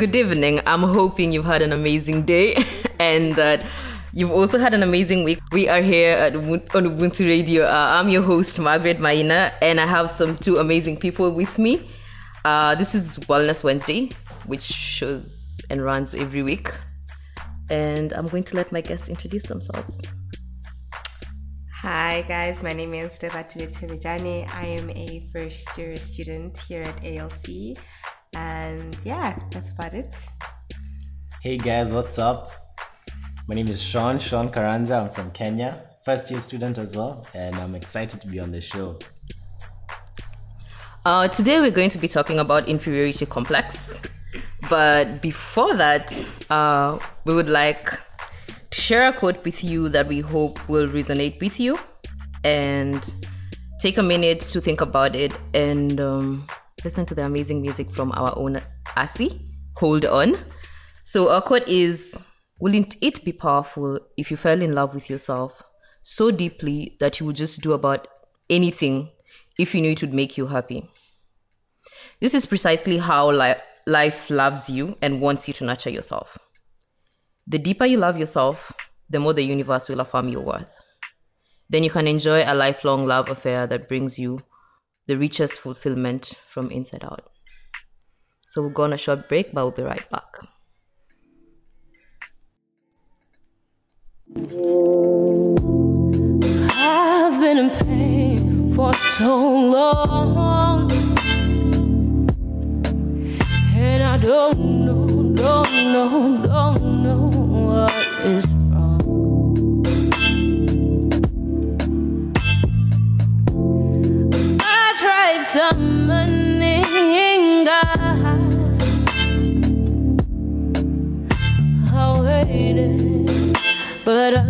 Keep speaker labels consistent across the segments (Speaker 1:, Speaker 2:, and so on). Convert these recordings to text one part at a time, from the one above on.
Speaker 1: Good evening. I'm hoping you've had an amazing day and that you've also had an amazing week. We are here at, on Ubuntu Radio. Uh, I'm your host, Margaret Maina, and I have some two amazing people with me. Uh, this is Wellness Wednesday, which shows and runs every week. And I'm going to let my guests introduce themselves.
Speaker 2: Hi guys, my name is Devatile Tulijani. I am a first year student here at ALC. And yeah, that's about it.
Speaker 3: Hey guys, what's up? My name is Sean, Sean Karanja. I'm from Kenya, first year student as well, and I'm excited to be on the show.
Speaker 1: Uh, today we're going to be talking about inferiority complex. But before that, uh, we would like to share a quote with you that we hope will resonate with you and take a minute to think about it and um, listen to the amazing music from our own Asi. Hold on. So, our quote is Wouldn't it be powerful if you fell in love with yourself so deeply that you would just do about anything if you knew it would make you happy? This is precisely how li- life loves you and wants you to nurture yourself. The deeper you love yourself, the more the universe will affirm your worth. Then you can enjoy a lifelong love affair that brings you the richest fulfillment from inside out. So we'll go on a short break, but we'll be right back.
Speaker 4: I've been in pain for so long, and I don't know, don't know, don't know what is Tried summoning God. I waited, but I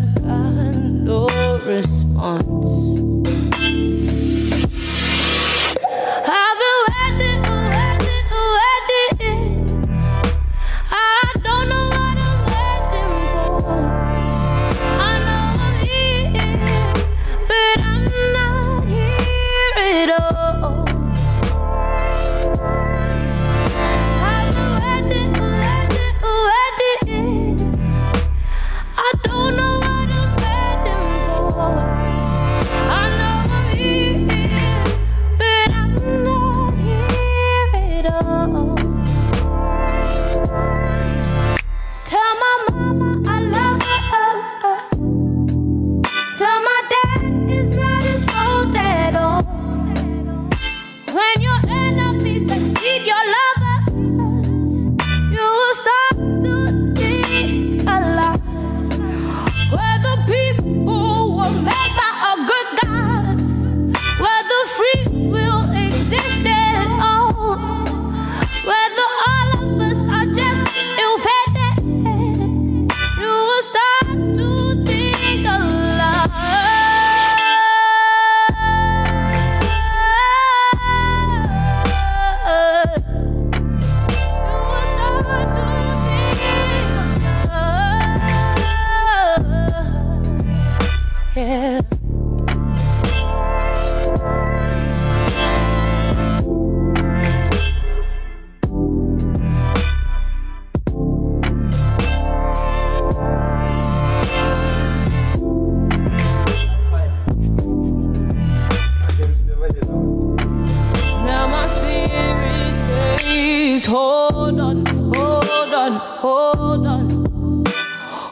Speaker 4: hold on, hold on, hold on,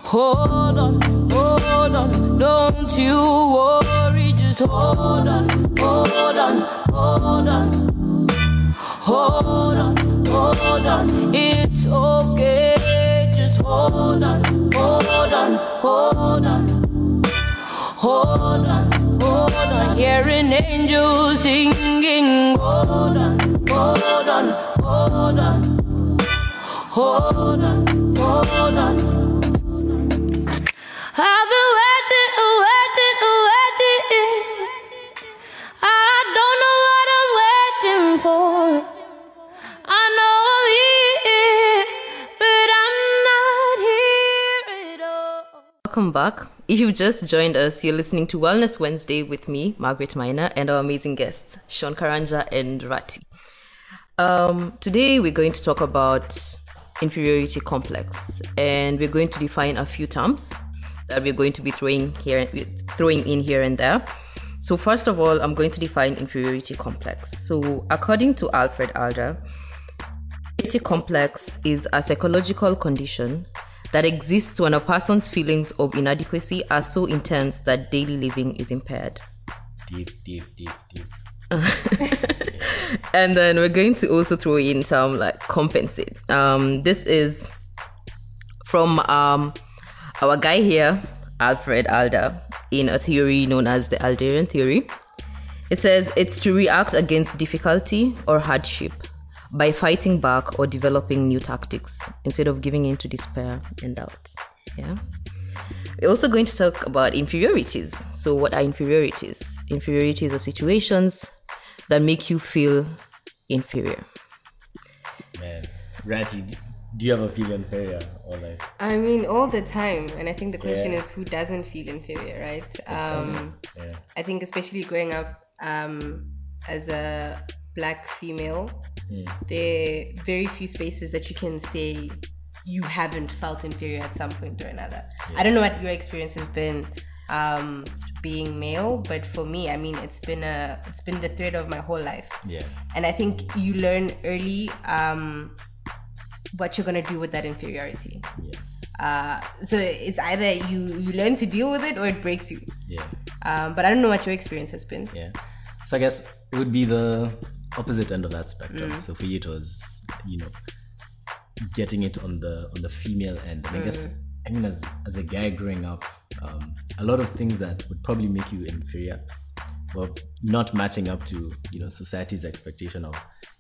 Speaker 4: hold on, hold on. Don't you worry, just hold on, hold on, hold on, hold on, hold on. It's okay, just hold on, hold on, hold on. Hold on, hold on, hearing angels singing. Hold on, hold on, hold on, hold on, hold on. I've been waiting, waiting, waiting. I don't know what I'm waiting for. I know I'm here, but I'm not here at all.
Speaker 1: Welcome back. If you've just joined us, you're listening to Wellness Wednesday with me, Margaret Maina, and our amazing guests, Sean Karanja and Rati. Um, today we're going to talk about inferiority complex, and we're going to define a few terms that we're going to be throwing here, throwing in here and there. So first of all, I'm going to define inferiority complex. So according to Alfred Adler, inferiority complex is a psychological condition that exists when a person's feelings of inadequacy are so intense that daily living is impaired.
Speaker 3: Deep, deep, deep, deep.
Speaker 1: and then we're going to also throw in some like compensate. Um, this is from um, our guy here, Alfred Adler, in a theory known as the Adlerian theory. It says it's to react against difficulty or hardship by fighting back or developing new tactics instead of giving in to despair and doubt. Yeah. We're also going to talk about inferiorities. So, what are inferiorities? Inferiorities are situations that make you feel inferior.
Speaker 3: Man, Rati, do you ever feel inferior or like?
Speaker 2: I mean, all the time. And I think the question
Speaker 3: Yeah.
Speaker 2: is who doesn't feel inferior, right? Um,
Speaker 3: Yeah.
Speaker 2: I think, especially growing up um, as a black female, there are very few spaces that you can say you haven't felt inferior at some point or another. I don't know what your experience has been um, being male, but for me, I mean, it's been a it's been the thread of my whole life
Speaker 3: Yeah.
Speaker 2: and I think you learn early um, what you're gonna do with that inferiority.
Speaker 3: Yeah.
Speaker 2: Uh, so it's either you you learn to deal with it or it breaks you.
Speaker 3: Yeah.
Speaker 2: Um, but I don't know what your experience has been.
Speaker 3: Yeah. So I guess it would be the opposite end of that spectrum. So for you, it was, you know, getting it on the on the female end. And I guess I mean, as as a guy growing up, um, a lot of things that would probably make you inferior, well, not matching up to you know society's expectation of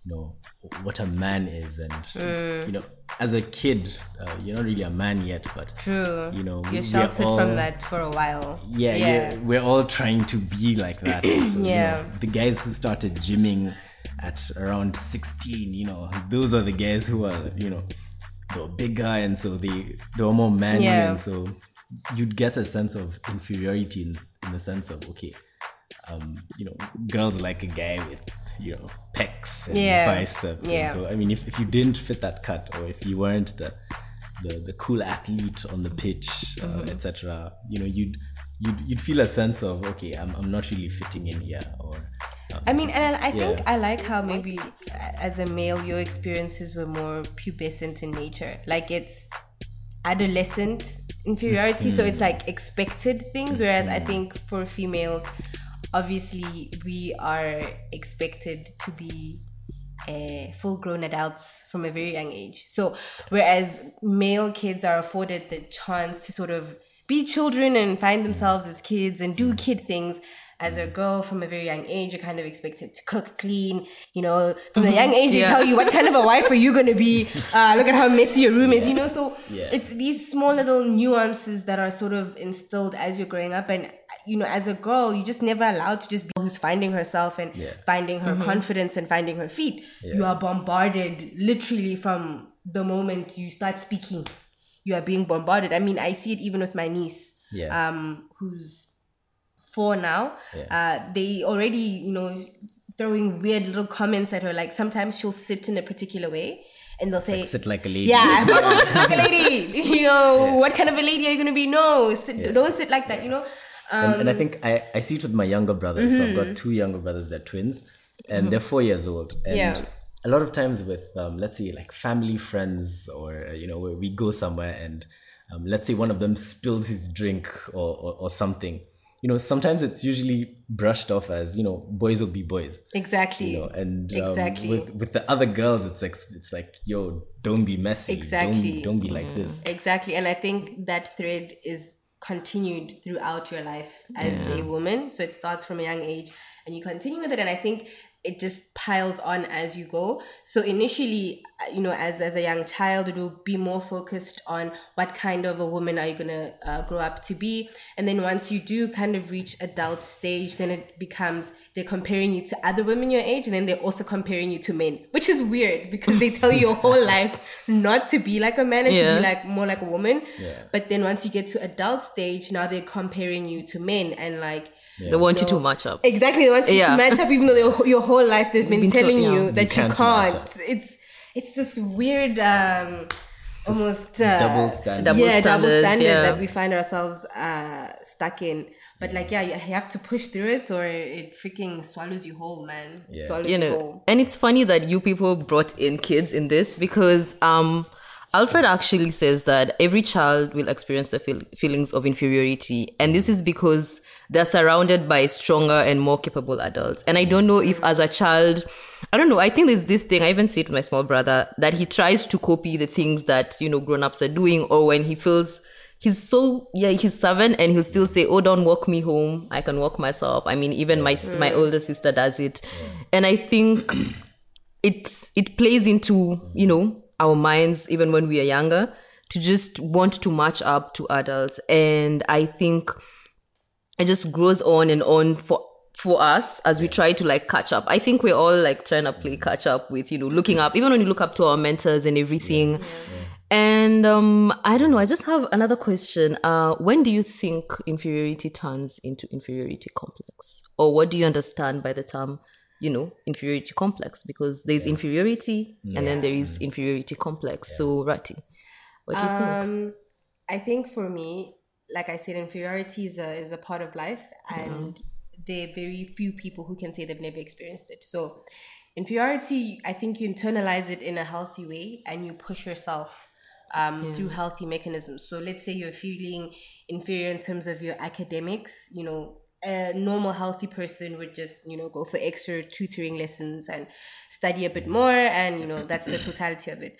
Speaker 3: you know what a man is, and you know, as a kid, uh, you're not really a man yet, but
Speaker 2: True.
Speaker 3: you know,
Speaker 2: you're
Speaker 3: we're
Speaker 2: sheltered
Speaker 3: all-
Speaker 2: from that for a while.
Speaker 3: yeah, yeah, we're all trying to be like that.
Speaker 2: Yeah.
Speaker 3: You know, the guys who started gymming at around 16, you know, those are the guys who are, you know, they were bigger and so they they were more manly
Speaker 2: Yeah.
Speaker 3: and so you'd get a sense of inferiority in, in the sense of okay, um, you know, girls like a guy with you know pecs and
Speaker 2: Yeah.
Speaker 3: biceps. and
Speaker 2: Yeah.
Speaker 3: so I mean, if, if you didn't fit that cut or if you weren't the the, the cool athlete on the pitch, uh,
Speaker 2: Mm-hmm.
Speaker 3: etc. You know, you'd you'd you'd feel a sense of okay, I'm I'm not really fitting in here, or
Speaker 2: I mean, and I think
Speaker 3: Yeah.
Speaker 2: I like how maybe uh, as a male, your experiences were more pubescent in nature. Like it's adolescent inferiority, so it's like expected things. Whereas I think for females, obviously, we are expected to be uh, full grown adults from a very young age. So, whereas male kids are afforded the chance to sort of be children and find themselves as kids and do kid things. As a girl from a very young age, you're kind of expected to cook, clean. You know, from a young age, they
Speaker 1: Yeah.
Speaker 2: tell you what kind of a wife are you going to be. Uh, look at how messy your room is. You know, so
Speaker 3: Yeah.
Speaker 2: it's these small little nuances that are sort of instilled as you're growing up. And you know, as a girl, you're just never allowed to just be who's finding herself and
Speaker 3: Yeah.
Speaker 2: finding her confidence and finding her feet. You are bombarded literally from the moment you start speaking. You are being bombarded. I mean, I see it even with my niece,
Speaker 3: Yeah.
Speaker 2: um, who's four now.
Speaker 3: Yeah.
Speaker 2: Uh, they already, you know, throwing weird little comments at her. Like sometimes she'll sit in a particular way, and they'll say,
Speaker 3: sit like a lady.
Speaker 2: yeah, like a lady. You know, what kind of a lady are you going to be? No, sit, don't sit like that. You know.
Speaker 3: and, and I
Speaker 2: Um,
Speaker 3: think I, I see it with my younger brothers. So I've
Speaker 2: Mm-hmm.
Speaker 3: got two younger brothers, they're twins, and they're four years old. And
Speaker 2: Yeah.
Speaker 3: a lot of times with, um, let's say, like family friends, or, uh, you know, where we go somewhere and um, let's say one of them spills his drink or, or, or something, you know, sometimes it's usually brushed off as, you know, boys will be boys.
Speaker 2: Exactly.
Speaker 3: You know, and um,
Speaker 2: Exactly.
Speaker 3: with with the other girls, it's like it's like, yo, don't be messy.
Speaker 2: Exactly.
Speaker 3: Don't, don't be like this.
Speaker 2: Exactly. And I think that thread is continued throughout your life as a woman. So it starts from a young age and you continue with it. And I think it just piles on as you go. So initially, uh, you know, as, as a young child, it will be more focused on what kind of a woman are you going to uh, grow up to be. And then once you do kind of reach adult stage, then it becomes they're comparing you to other women your age and then they're also comparing you to men, which is weird because they tell you your whole life not to be like a man and to
Speaker 1: Yeah.
Speaker 2: be like more like a woman.
Speaker 3: Yeah.
Speaker 2: But then once you get to adult stage, now they're comparing you to men and like
Speaker 1: They want you to match up.
Speaker 2: exactly they want you
Speaker 1: Yeah.
Speaker 2: to match up, even though your, your whole life they've been,
Speaker 1: Been told-
Speaker 2: telling
Speaker 1: yeah.
Speaker 2: you
Speaker 1: You
Speaker 2: that you
Speaker 3: can't
Speaker 2: can't. It's it's this weird um, almost uh,
Speaker 3: double standard.
Speaker 1: Double
Speaker 2: yeah, double standard
Speaker 1: yeah.
Speaker 2: that we find ourselves uh, stuck in. But like, yeah, you you have to push through it, or it freaking swallows you whole, man. It
Speaker 3: Yeah.
Speaker 2: swallows
Speaker 1: you
Speaker 2: you
Speaker 1: know
Speaker 2: whole.
Speaker 1: and it's funny that you people brought in kids in this because um alfred actually says that every child will experience the feel- feelings of inferiority and this is because they're surrounded by stronger and more capable adults. And i don't know if as a child i don't know i think there's this thing i even see it with my small brother that he tries to copy the things that you know grown-ups are doing or when he feels he's so yeah he's seven and he'll still say oh don't walk me home. I can walk myself. I mean even my mm. my older sister does it. And i think it's it plays into you know our minds even when we are younger to just want to match up to adults. And i think it just grows on and on for for us as we try to like catch up. I think we're all like trying to play catch up with, you know, looking up, even when you look up to our mentors and everything. And um I don't know, I just have another question. Uh when do you think inferiority turns into inferiority complex? Or what do you understand by the term, you know, inferiority complex? Because there's inferiority and then there is inferiority complex. So Rati, what do you think?
Speaker 2: Um, I think for me, like I said, inferiority is a is a part of life, and there are very few people who can say they've never experienced it. So, inferiority, I think you internalize it in a healthy way, and you push yourself um, through healthy mechanisms. So, let's say you're feeling inferior in terms of your academics. You know, a normal healthy person would just you know go for extra tutoring lessons and study a bit more, and you know that's the totality of it.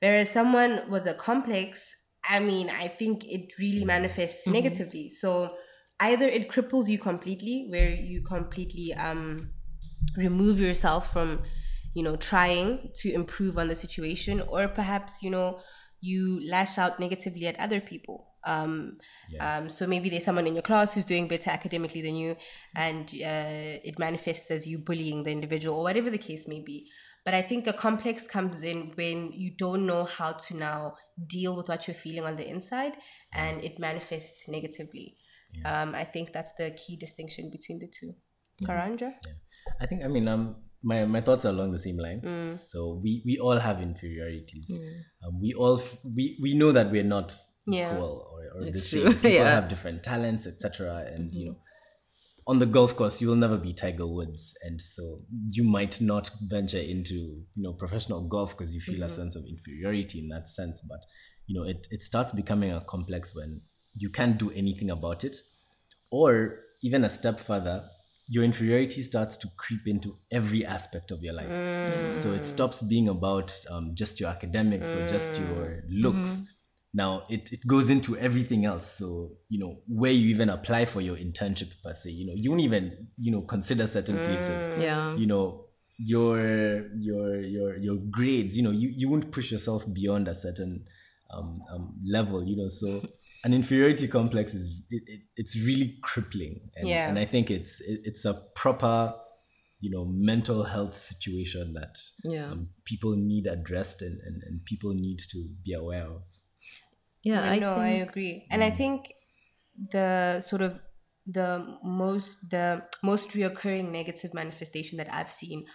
Speaker 2: Whereas someone with a complex, I mean, I think it really manifests negatively. So either it cripples you completely, where you completely um, remove yourself from, you know, trying to improve on the situation, or perhaps, you know, you lash out negatively at other people. Um, um, so maybe there's someone in your class who's doing better academically than you, and uh, it manifests as you bullying the individual, or whatever the case may be. But I think the complex comes in when you don't know how to now deal with what you're feeling on the inside and it manifests negatively. Um, I think that's the key distinction between the two. Karanja?
Speaker 3: I think I mean um my, my thoughts are along the same line. So we, we all have inferiorities. Um, we all f- we, we know that we're not
Speaker 2: Yeah.
Speaker 3: equal or, or the same. People
Speaker 1: yeah.
Speaker 3: have different talents, etc. And you know, on the golf course, you will never be Tiger Woods, and so you might not venture into you know professional golf because you feel a mm-hmm. sense of inferiority in that sense. But you know, it it starts becoming a complex when you can't do anything about it, or even a step further, your inferiority starts to creep into every aspect of your life. Mm. So it stops being about um, just your academics or just your looks. Mm-hmm. Now it, it goes into everything else. So, you know, where you even apply for your internship per se, you know, you won't even, you know, consider certain places.
Speaker 1: Yeah.
Speaker 3: You know, your your your your grades, you know, you, you won't push yourself beyond a certain um, um, level, you know. So an inferiority complex is it, it, it's really crippling, and,
Speaker 2: Yeah.
Speaker 3: and I think it's it, it's a proper, you know, mental health situation that
Speaker 1: Yeah.
Speaker 3: um, people need addressed and, and, and people need to be aware of.
Speaker 1: Yeah,
Speaker 2: I
Speaker 1: I
Speaker 2: know, I agree. And I think the sort of the most the most reoccurring negative manifestation that I've seen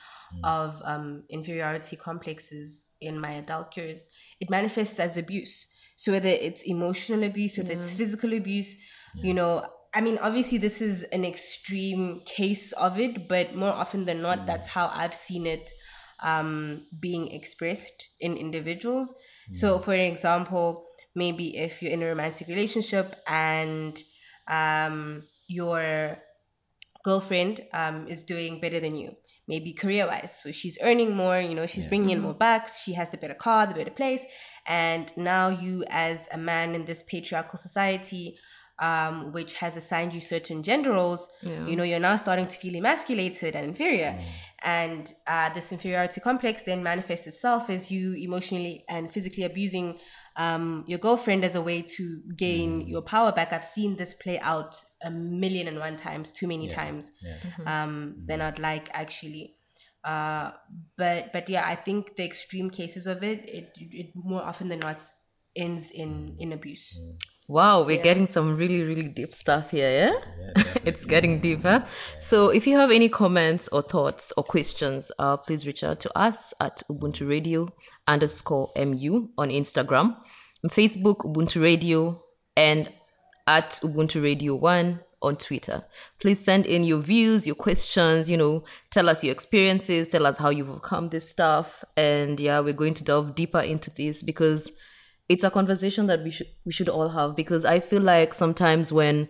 Speaker 2: of um, inferiority complexes in my adult years, it manifests as abuse. So whether it's emotional abuse, whether it's physical abuse, you know, I mean, obviously this is an extreme case of it, but more often than not, that's how I've seen it um, being expressed in individuals. So, for example, maybe if you're in a romantic relationship and um, your girlfriend um, is doing better than you, maybe career wise. So she's earning more, you know, she's bringing in more bucks, she has the better car, the better place. And now you, as a man in this patriarchal society, um, which has assigned you certain gender roles, you know, you're now starting to feel emasculated and inferior. And uh, this inferiority complex then manifests itself as you emotionally and physically abusing um, your girlfriend as a way to gain your power back. I've seen this play out a million and one times, too many times, um, than I'd like actually. Uh, but but yeah, I think the extreme cases of it, it, it more often than not ends in in abuse.
Speaker 1: Wow, we're getting some really, really deep stuff here, yeah? it's getting deeper. So if you have any comments or thoughts or questions, uh, please reach out to us at Ubuntu Radio underscore MU on Instagram. On Facebook, Ubuntu Radio, and at Ubuntu Radio 1 on Twitter. Please send in your views, your questions, you know, tell us your experiences, tell us how you've overcome this stuff. And yeah, we're going to delve deeper into this because it's a conversation that we should we should all have because I feel like sometimes when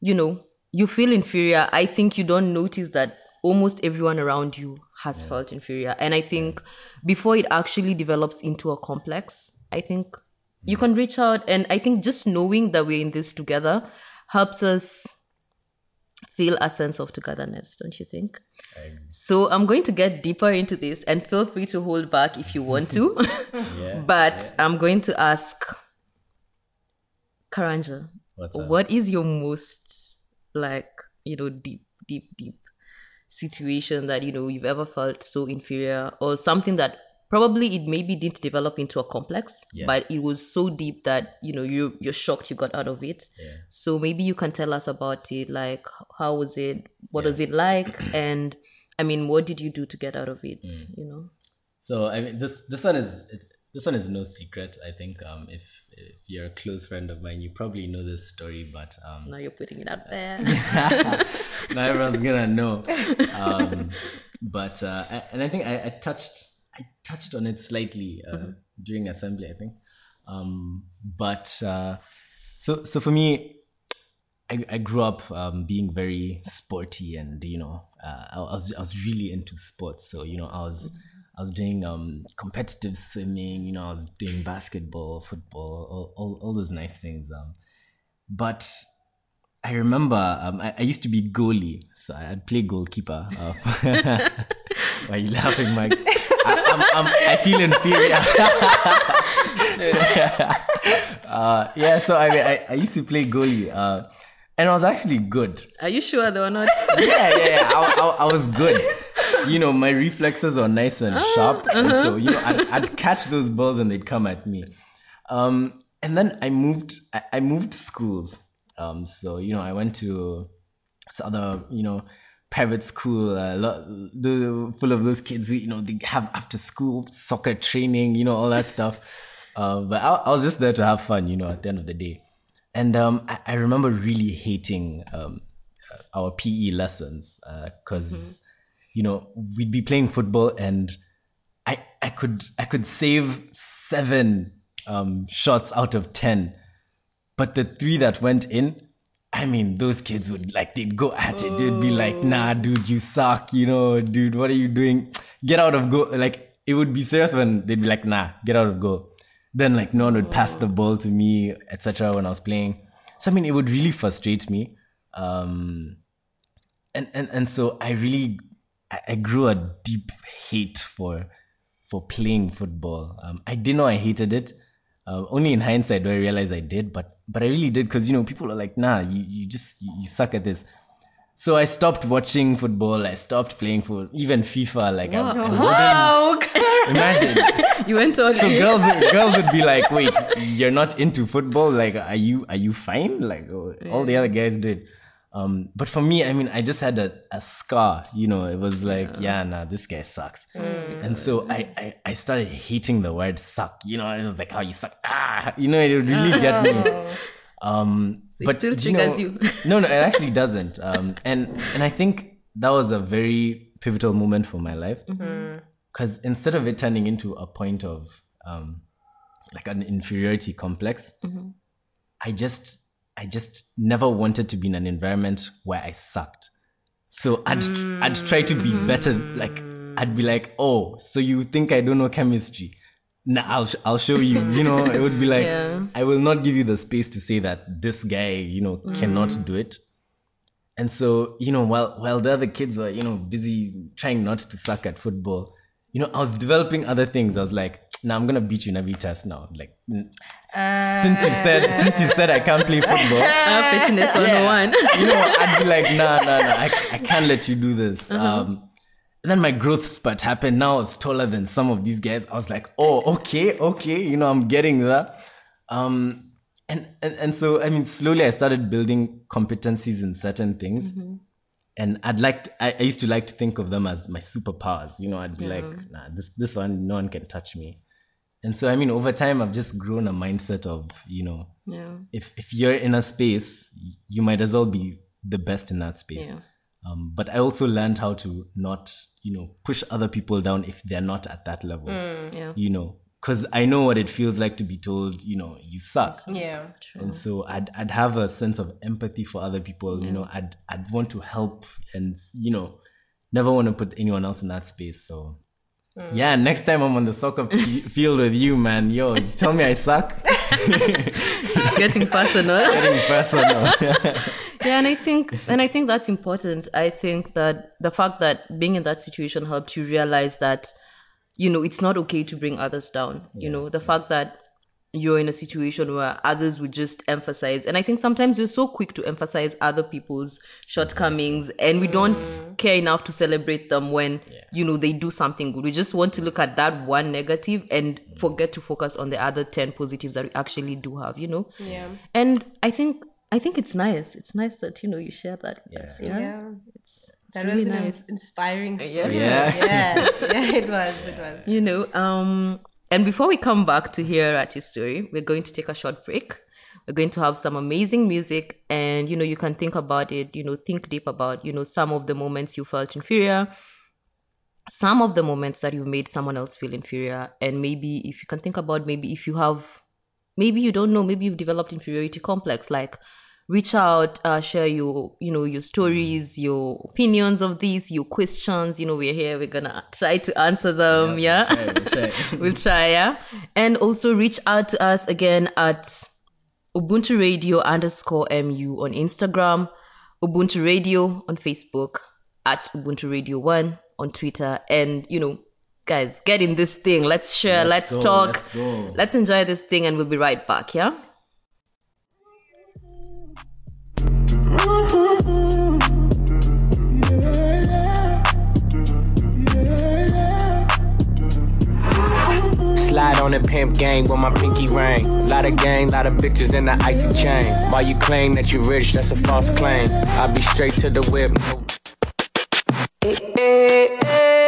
Speaker 1: you know you feel inferior, I think you don't notice that almost everyone around you has felt inferior. And I think before it actually develops into a complex, I think you can reach out and I think just knowing that we're in this together helps us feel a sense of togetherness, don't you think? So I'm going to get deeper into this and feel free to hold back if you want to.
Speaker 3: Yeah.
Speaker 1: but I'm going to ask Karanja, what is your most like, you know, deep, deep, deep situation that, you know, you've ever felt so inferior or something that probably it maybe didn't develop into a complex,
Speaker 3: Yeah.
Speaker 1: but it was so deep that, you know, you you're shocked you got out of it.
Speaker 3: Yeah.
Speaker 1: So maybe you can tell us about it, like how was it, what was it like, and I mean, what did you do to get out of it?
Speaker 3: Mm.
Speaker 1: You know.
Speaker 3: So I mean, this this one is this one is no secret. I think um, if if you're a close friend of mine, you probably know this story, but um,
Speaker 1: Now you're putting it out there.
Speaker 3: now everyone's gonna know. Um, but uh, and I think I, I touched I touched on it slightly uh, during assembly. I think, um, but uh, so so for me, I, I grew up um, being very sporty, and you know, uh, I, was I was really into sports. So you know, I was I was doing um, competitive swimming. You know, I was doing basketball, football, all, all, all those nice things. Um, but I remember um, I, I used to be goalie, so I'd play goalkeeper. Uh, why are you laughing, Mike? I, I'm, I'm, I feel inferior. uh, yeah, so I, mean, I I used to play goalie, uh, and I was actually good.
Speaker 1: Are you sure they were not?
Speaker 3: Yeah, yeah, yeah. I, I, I was good. You know, my reflexes are nice and sharp, and so you know, I'd, I'd catch those balls and they'd come at me. Um, and then I moved. I, I moved schools. Um, so you know, I went to this other, you know, private school, uh, lo- the full of those kids who you know they have after school soccer training, you know, all that stuff. Uh, but I, I was just there to have fun, you know, at the end of the day. And um, I, I remember really hating um, our PE lessons because you know we'd be playing football and I I could I could save seven um, shots out of ten, but the three that went in, I mean those kids would like they'd go at it. They'd be like, "Nah, dude, you suck. You know, dude, what are you doing? Get out of goal." Like it would be serious when they'd be like, "Nah, get out of goal." Then like no one would pass the ball to me, etc. When I was playing, so I mean it would really frustrate me. Um, and and and so I really I, I grew a deep hate for for playing football. Um, I didn't know I hated it. Uh, only in hindsight do I realize I did, but but I really did because you know people are like, nah, you, you just you, you suck at this. So I stopped watching football. I stopped playing for even FIFA. Like I, I wouldn't imagine.
Speaker 1: you went on.
Speaker 3: So
Speaker 1: it.
Speaker 3: girls, girls would be like, "Wait, you're not into football? Like, are you are you fine?" Like oh, all the other guys did. Um, but for me, I mean, I just had a, a scar. You know, it was like, yeah, nah, this guy sucks. And so I, I I started hating the word "suck." You know, it was like, "How you suck?" Ah, you know, it would really get me. Um,
Speaker 1: it
Speaker 3: but
Speaker 1: still
Speaker 3: do you know-
Speaker 1: you.
Speaker 3: no, no, it actually doesn't. Um, and and I think that was a very pivotal moment for my life because instead of it turning into a point of um, like an inferiority complex, I just I just never wanted to be in an environment where I sucked. So I'd I'd try to be mm-hmm. better. Like I'd be like, oh, so you think I don't know chemistry? Nah, I'll I'll show you. You know, it would be like
Speaker 1: Yeah.
Speaker 3: I will not give you the space to say that this guy, you know, cannot mm-hmm. do it. And so, you know, while while the other kids were, you know, busy trying not to suck at football, you know, I was developing other things. I was like, nah, I'm gonna beat you in every test now. Like, mm, since you said since you said I can't play football,
Speaker 1: Ah, fitness 101.
Speaker 3: you know, I'd be like, nah, nah, nah, I, I can't let you do this. Um, and then my growth spurt happened. Now I was taller than some of these guys. I was like, oh, okay, okay, you know, I'm getting that. Um, and, and, and so, I mean, slowly I started building competencies in certain things. And I'd like, to, I, I used to like to think of them as my superpowers. You know, I'd be like, nah, this, this one, no one can touch me. And so I mean, over time, I've just grown a mindset of you know,
Speaker 1: Yeah.
Speaker 3: if if you're in a space, you might as well be the best in that space.
Speaker 1: Yeah.
Speaker 3: Um, but I also learned how to not, you know, push other people down if they're not at that level.
Speaker 1: Mm, Yeah.
Speaker 3: You know, because I know what it feels like to be told, you know, you suck.
Speaker 2: Yeah.
Speaker 3: And so I'd I'd have a sense of empathy for other people. You know, I'd I'd want to help and you know, never want to put anyone else in that space. So. Mm. Yeah, next time I'm on the soccer field with you, man. Yo, you tell me I suck.
Speaker 1: It's getting personal.
Speaker 3: Getting personal.
Speaker 1: yeah and i think and i think that's important i think that the fact that being in that situation helped you realize that you know it's not okay to bring others down you know the fact that you're in a situation where others would just emphasize and i think sometimes you're so quick to emphasize other people's shortcomings and we don't care enough to celebrate them when you know they do something good we just want to look at that one negative and forget to focus on the other 10 positives that we actually do have you know
Speaker 2: Yeah.
Speaker 1: and I think I think it's nice. It's nice that you know you share that. with us,
Speaker 3: Yeah.
Speaker 1: Yeah.
Speaker 2: Yeah. that
Speaker 1: really
Speaker 2: was an
Speaker 1: nice.
Speaker 2: inspiring story.
Speaker 3: Yeah.
Speaker 2: yeah. Yeah, it was. It was.
Speaker 1: You know. Um. And before we come back to hear Rati's story, we're going to take a short break. We're going to have some amazing music, and you know you can think about it. You know, think deep about you know some of the moments you felt inferior, some of the moments that you've made someone else feel inferior, and maybe if you can think about maybe if you have maybe you don't know maybe you've developed inferiority complex like reach out uh, share your you know your stories your opinions of these your questions you know we're here we're gonna try to answer them yeah,
Speaker 3: Try, we'll try.
Speaker 1: we'll try yeah? And also reach out to us again at ubuntu radio underscore mu on instagram ubuntu radio on facebook at ubuntu radio 1 on twitter. And you know guys get in this thing. Let's share let's,
Speaker 3: go,
Speaker 1: talk.
Speaker 3: let's
Speaker 1: let's enjoy this thing and we'll be right back yeah
Speaker 5: Slide on the pimp gang with my pinky ring. Lot of gang, lot of bitches in the icy chain. While you claim that you rich, that's a false claim. I'll be straight to the whip. no- Eh, eh,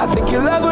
Speaker 5: I think your love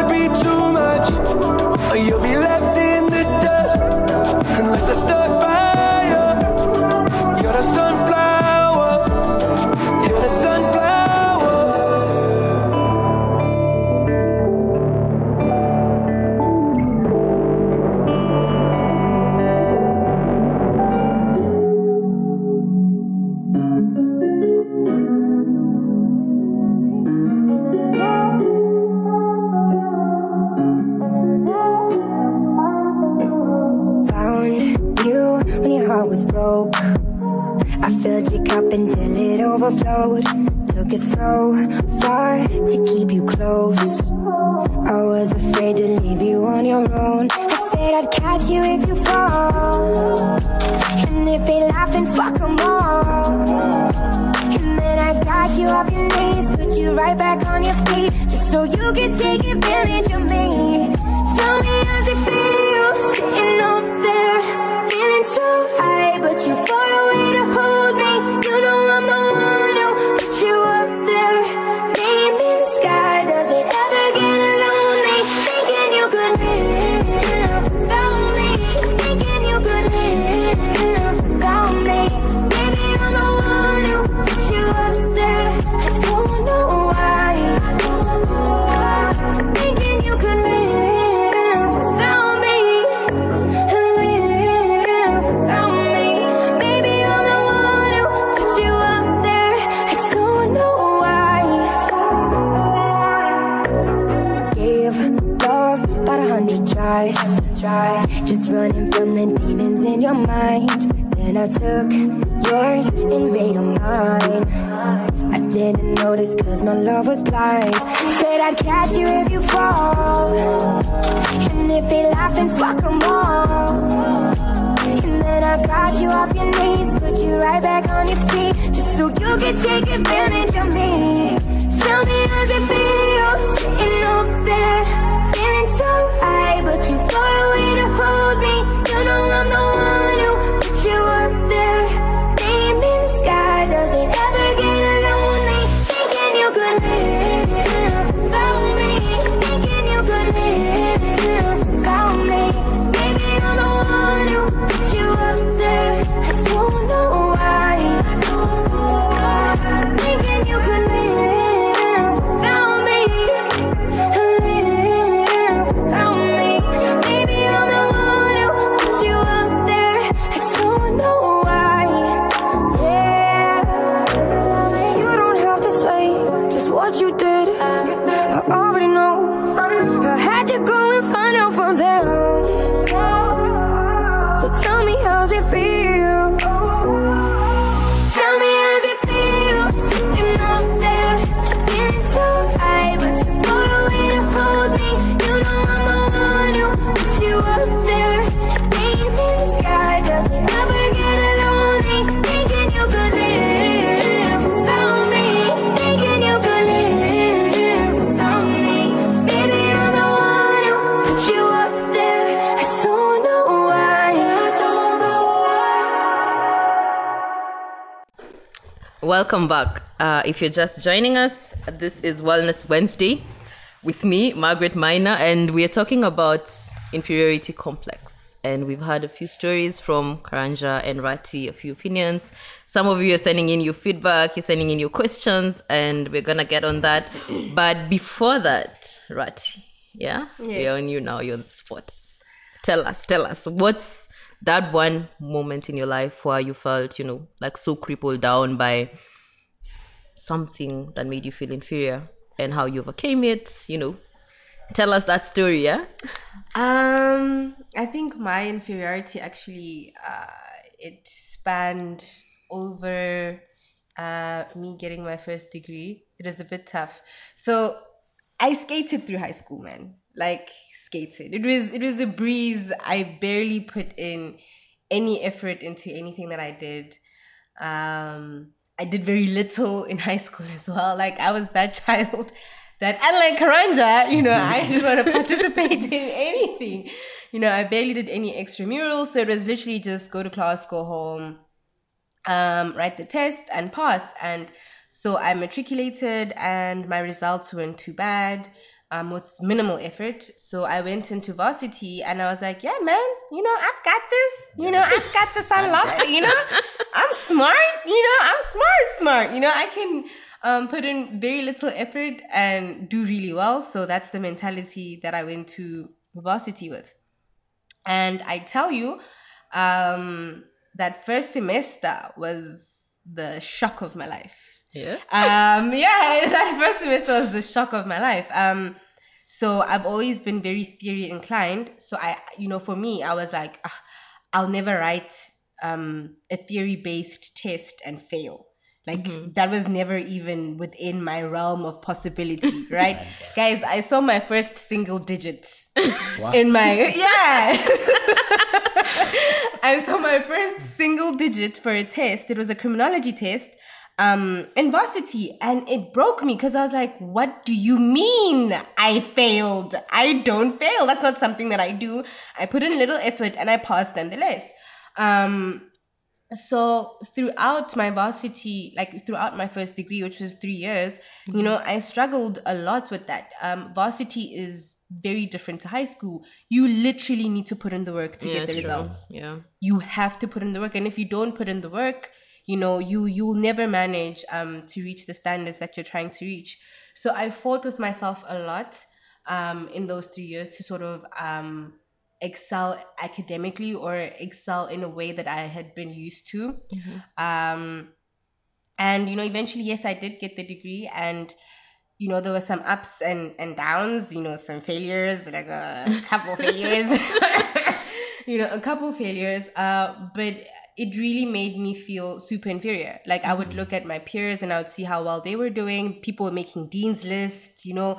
Speaker 6: then fuck them all. And then I got you off your knees, put you right back on your feet, just so you could take advantage of me. Tell me how's it feel sitting up there, feeling so high, but too far away to hold me. You know I'm the one who put you up there, name sky. Does it
Speaker 1: Welcome back. Uh, if you're just joining us, this is Wellness Wednesday with me, Margaret Maina, and we are talking about inferiority complex. And we've had a few stories from Karanja and Rati, a few opinions. Some of you are sending in your feedback, you're sending in your questions, and we're gonna get on that. But before that, Rati, yeah, we're on you now. You're on the spot. Tell us, tell us, what's that one moment in your life where you felt, you know, like so crippled down by something that made you feel inferior and how you overcame it, you know. Tell us that story, yeah?
Speaker 2: Um, I think my inferiority actually uh, it spanned over uh, me getting my first degree. It was a bit tough. So I skated through high school, man. Like skated. It was it was a breeze. I barely put in any effort into anything that I did. Um, I did very little in high school as well. Like I was that child that unlike Karanja, you know, I didn't want to participate in anything. You know, I barely did any extramurals, so it was literally just go to class, go home, um, write the test, and pass. And so I matriculated, and my results weren't too bad. Um, with minimal effort. So I went into varsity and I was like, yeah, man, you know, I've got this. You know, I've got this unlocked. You know, I'm smart. You know, I'm smart, smart. You know, I can um, put in very little effort and do really well. So that's the mentality that I went to varsity with. And I tell you, um, that first semester was the shock of my life
Speaker 1: Yeah.
Speaker 2: um yeah that first semester was the shock of my life um so i've always been very theory inclined so i you know for me i was like "Ah, i'll never write um, a theory based test and fail. Like that was never even within my realm of possibility, right? Guys, I saw my first single digit in my yeah. I saw my first single digit for a test. It was a criminology test um in varsity and it broke me because I was like, what do you mean I failed? I don't fail. That's not something that I do. I put in a little effort and I passed nonetheless. Um so throughout my varsity like throughout my first degree which was three years you know i struggled a lot with that um varsity is very different to high school you literally need to put in the work to
Speaker 1: Yeah,
Speaker 2: get the
Speaker 1: true.
Speaker 2: results
Speaker 1: Yeah.
Speaker 2: you have to put in the work and if you don't put in the work you know you you'll never manage um to reach the standards that you're trying to reach. So i fought with myself a lot um in those three years to sort of um excel academically or excel in a way that i had been used to. Um and you know eventually yes i did get the degree and you know there were some ups and and downs you know some failures like a couple failures. You know a couple failures uh but it really made me feel super inferior like i would look at my peers and i would see how well they were doing people were making dean's lists you know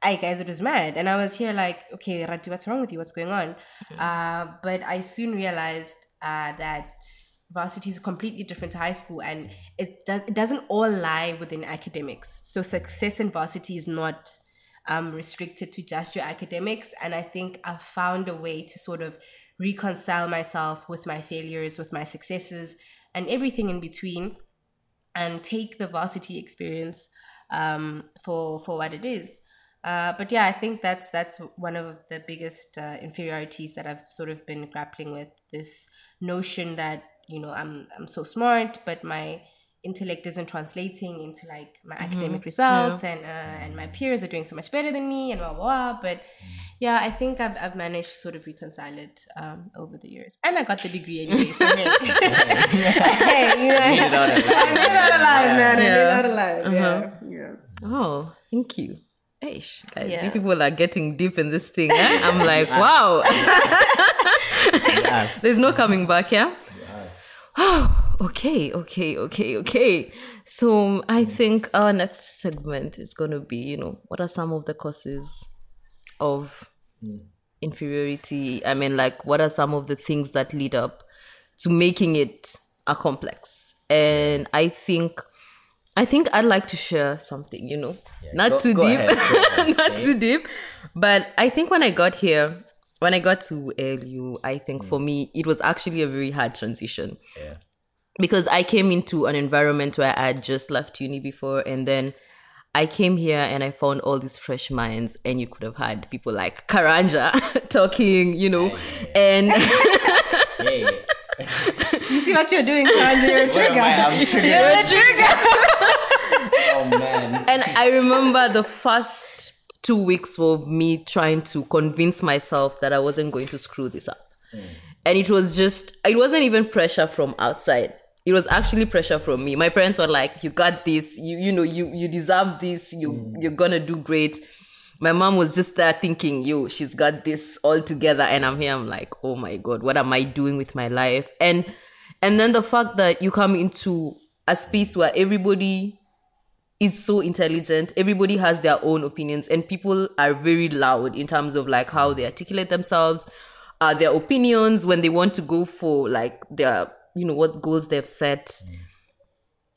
Speaker 2: I guys, it was mad. And I was here like, okay, Rati, what's wrong with you? What's going on? Uh, but I soon realized uh, that varsity is completely different to high school and it, does, it doesn't all lie within academics. So success in varsity is not um, restricted to just your academics. And I think I've found a way to sort of reconcile myself with my failures, with my successes, and everything in between, and take the varsity experience um, for for what it is. Uh, but yeah, I think that's that's one of the biggest uh, inferiorities that I've sort of been grappling with. This notion that you know I'm I'm so smart, but my intellect isn't translating into like my academic results, and uh, and my peers are doing so much better than me, and blah blah. blah. But yeah, I think I've I've managed to sort of reconcile it um, over the years, and I got the degree anyway. So hey, hey you know,
Speaker 3: Made it out alive.
Speaker 2: I made it out alive, man. I made it
Speaker 1: Yeah.
Speaker 2: out alive. Yeah, yeah.
Speaker 1: Oh, thank you. Eish, guys,
Speaker 2: Yeah.
Speaker 1: you people are getting deep in this thing. Eh? I'm like, wow. There's no coming back, yeah? Oh, okay, okay, okay, okay. So um, I mm. think our next segment is going to be, you know, what are some of the causes of mm. inferiority? I mean, like, what are some of the things that lead up to making it a complex? And I think. I think I'd like to share something, you know, not
Speaker 3: go-
Speaker 1: too
Speaker 3: go
Speaker 1: deep,
Speaker 3: ahead,
Speaker 1: not
Speaker 3: okay?
Speaker 1: too deep, but I think when I got here, when I got to LU, I think mm. for me it was actually a very hard transition
Speaker 3: Yeah.
Speaker 1: Because I came into an environment where I had just left uni before, and then I came here and I found all these fresh minds, and you could have had people like Karanja talking, you know, and
Speaker 3: Hey.
Speaker 2: You see what you're doing, Karanja? You're a
Speaker 3: Where
Speaker 2: trigger.
Speaker 3: am I? I'm triggered.
Speaker 2: You're a trigger.
Speaker 3: Oh man.
Speaker 1: and I remember the first two weeks of me trying to convince myself that I wasn't going to screw this up. Mm. And it was just, it wasn't even pressure from outside. It was actually pressure from me. My parents were like, you got this, you, you know, you, you deserve this, you, you're gonna do great. My mom was just there thinking, yo, she's got this all together. And I'm here, I'm like, oh my God, what am I doing with my life? And, and then the fact that you come into a space where everybody is so intelligent. Everybody has their own opinions, and people are very loud in terms of like how they articulate themselves, uh, their opinions when they want to go for like their, you know, what goals they've set. Mm.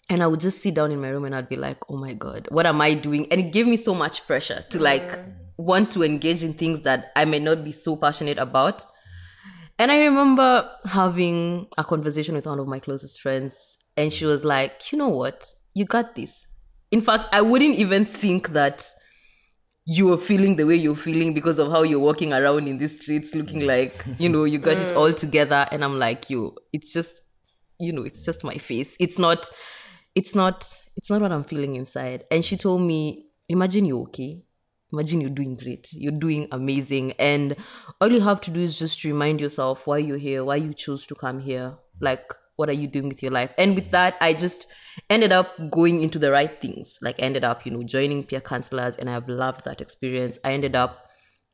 Speaker 1: And I would just sit down in my room and I'd be like, oh my God, what am I doing? And it gave me so much pressure to like mm. want to engage in things that I may not be so passionate about. And I remember having a conversation with one of my closest friends, and she was like, You know what? You got this. In fact, I wouldn't even think that you were feeling the way you're feeling because of how you're walking around in these streets looking mm. like, you know, you got it all together. And I'm like, You, it's just, you know, it's just my face. It's not, it's not, it's not what I'm feeling inside. And she told me, Imagine you're okay. Imagine you're doing great. You're doing amazing. And all you have to do is just remind yourself why you're here why you chose to come here. Like what are you doing with your life? And with that i just ended up going into the right things. Like ended up you know joining peer counselors and i've loved that experience. I ended up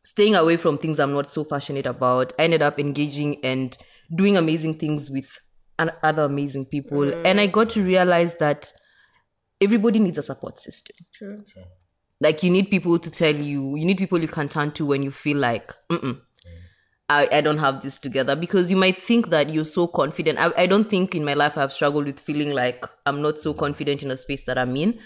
Speaker 1: staying away from things i'm not so passionate about. I ended up engaging and doing amazing things with and other amazing people. And I mm. got to realize that everybody needs a support system.
Speaker 2: True.
Speaker 1: Like you need people to tell you, you need people you can turn to when you feel like, Mm-mm, mm. I, I don't have this together. Because you might think that you're so confident. I, I don't think in my life I've struggled with feeling like I'm not so confident in a space that I'm in.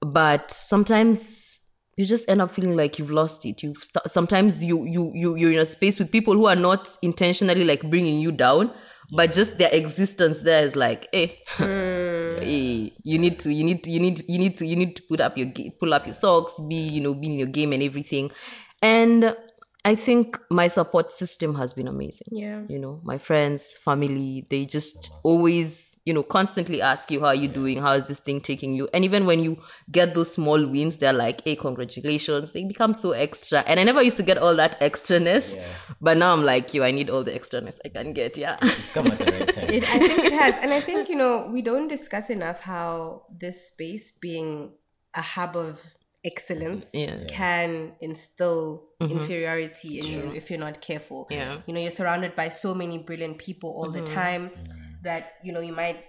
Speaker 1: But sometimes you just end up feeling like you've lost it. You've st- sometimes you you you you're in a space with people who are not intentionally like bringing you down, but just their existence there is like, eh, eh, you need to you need to you need you need to you need to put up your pull up your socks, be you know be in your game and everything, and I think my support system has been amazing.
Speaker 2: Yeah.
Speaker 1: you know my friends family they just always you know constantly ask you how are you doing how is this thing taking you and even when you get those small wins they're like hey congratulations they become so extra and i never used to get all that extraness but now i'm like yo i need all the extraness i can get yeah
Speaker 3: It's come at the right time.
Speaker 2: It, I think it has. And I think, you know, we don't discuss enough how this space being a hub of excellence
Speaker 1: Yeah. Mm-hmm.
Speaker 2: can instill inferiority in you if you're not careful.
Speaker 1: Yeah. Mm-hmm.
Speaker 2: You know, you're surrounded by so many brilliant people all the time that, you know, you might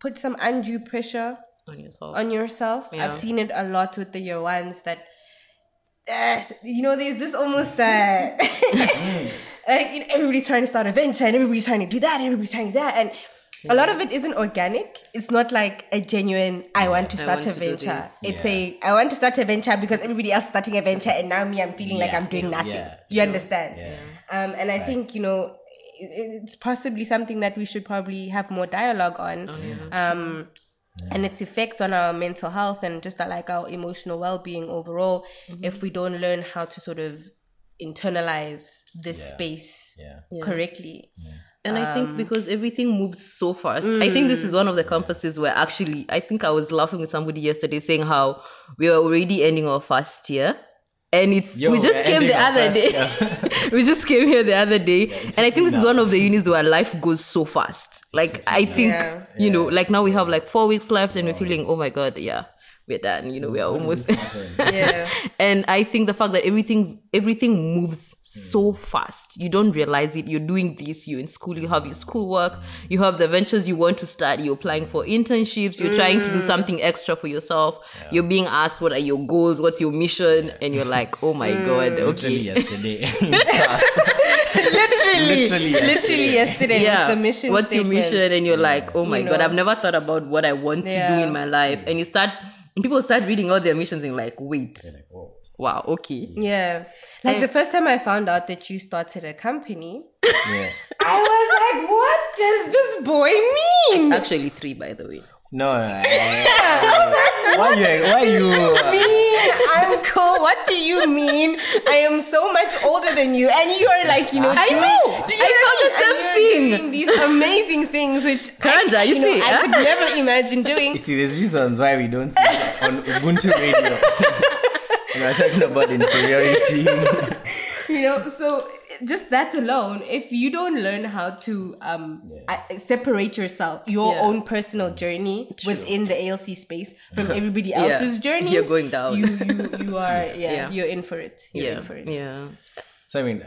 Speaker 2: put some undue pressure
Speaker 1: on yourself
Speaker 2: on yourself.
Speaker 1: Yeah.
Speaker 2: I've seen it a lot with the year ones that, uh, you know, there's this almost that like you know, everybody's trying to start a venture and everybody's trying to do that and everybody's trying to do that and. A lot of it isn't organic. It's not like a genuine. I want to start
Speaker 1: want
Speaker 2: a
Speaker 1: to
Speaker 2: venture.
Speaker 1: this.
Speaker 2: It's a. I want to start a venture because everybody else is starting a venture, and now me, I'm feeling like I'm doing nothing.
Speaker 3: yeah,
Speaker 2: you
Speaker 3: sure.
Speaker 2: understand?
Speaker 3: Yeah.
Speaker 2: Um, and I think you know, it- it's possibly something that we should probably have more dialogue on. um, and its effects on our mental health and just uh, like our emotional well-being overall if we don't learn how to sort of internalize this
Speaker 3: Yeah.
Speaker 2: space
Speaker 3: Yeah.
Speaker 2: correctly
Speaker 1: And I
Speaker 2: Um,
Speaker 1: think because everything moves so fast, I think this is
Speaker 2: Mm.
Speaker 1: one of the campuses where actually, I think I was laughing with somebody yesterday saying how we are already ending our first year. And it's
Speaker 3: Yo,
Speaker 1: we just came the other day. we just came here the other day, and I think this is one of the unis where life goes so fast. Like I think
Speaker 2: Yeah.
Speaker 1: you know, like now we have like four weeks left, and we're feeling, oh my god, yeah, we're done. You know, we are almost.
Speaker 2: yeah
Speaker 1: and I think the fact that everything everything moves so hmm. fast, you don't realize it. You're doing this. You're in school. You have your hmm. schoolwork. You have the ventures you want to start. You're applying for internships. You're trying to do hmm. something extra for yourself. You're being asked what are your goals, what's your mission, and you're like, oh my god,
Speaker 3: Literally
Speaker 1: okay.
Speaker 3: yesterday.
Speaker 2: literally
Speaker 3: Literally yesterday.
Speaker 2: literally yesterday
Speaker 1: Yeah,
Speaker 2: with the mission
Speaker 1: what's your mission? And you're like, oh my
Speaker 2: You
Speaker 1: god,
Speaker 2: know.
Speaker 1: I've never thought about what I want to do in my life. And you start, and people start reading all their missions and like, wait, wow, okay.
Speaker 2: yeah like the first time i found out that you started a company
Speaker 3: yeah.
Speaker 2: i was like what does this boy mean It's
Speaker 1: Actually, three, by the way.
Speaker 3: No. I, I, why you? Why you?
Speaker 2: Uh, mean, I'm cool. What do you mean? I am so much older than you, and you are like, you know,
Speaker 1: I
Speaker 2: doing,
Speaker 1: know.
Speaker 2: do you
Speaker 1: I
Speaker 2: know
Speaker 1: felt the same thing.
Speaker 2: These amazing things, which
Speaker 1: Karanja,
Speaker 2: I,
Speaker 1: you
Speaker 2: know,
Speaker 1: see,
Speaker 2: I
Speaker 1: huh?
Speaker 2: could never imagine doing.
Speaker 3: You see, there's reasons why we don't see that on Ubuntu Radio. We're talking about inferiority.
Speaker 2: you know so just that alone if you don't learn how to um I- separate yourself your
Speaker 1: Yeah.
Speaker 2: own personal journey within the ALU space from everybody else's journey
Speaker 1: You're going down.
Speaker 2: you you, you are yeah,
Speaker 1: Yeah.
Speaker 2: you're in for it you're
Speaker 1: yeah,
Speaker 2: in for it
Speaker 1: yeah.
Speaker 3: So I mean,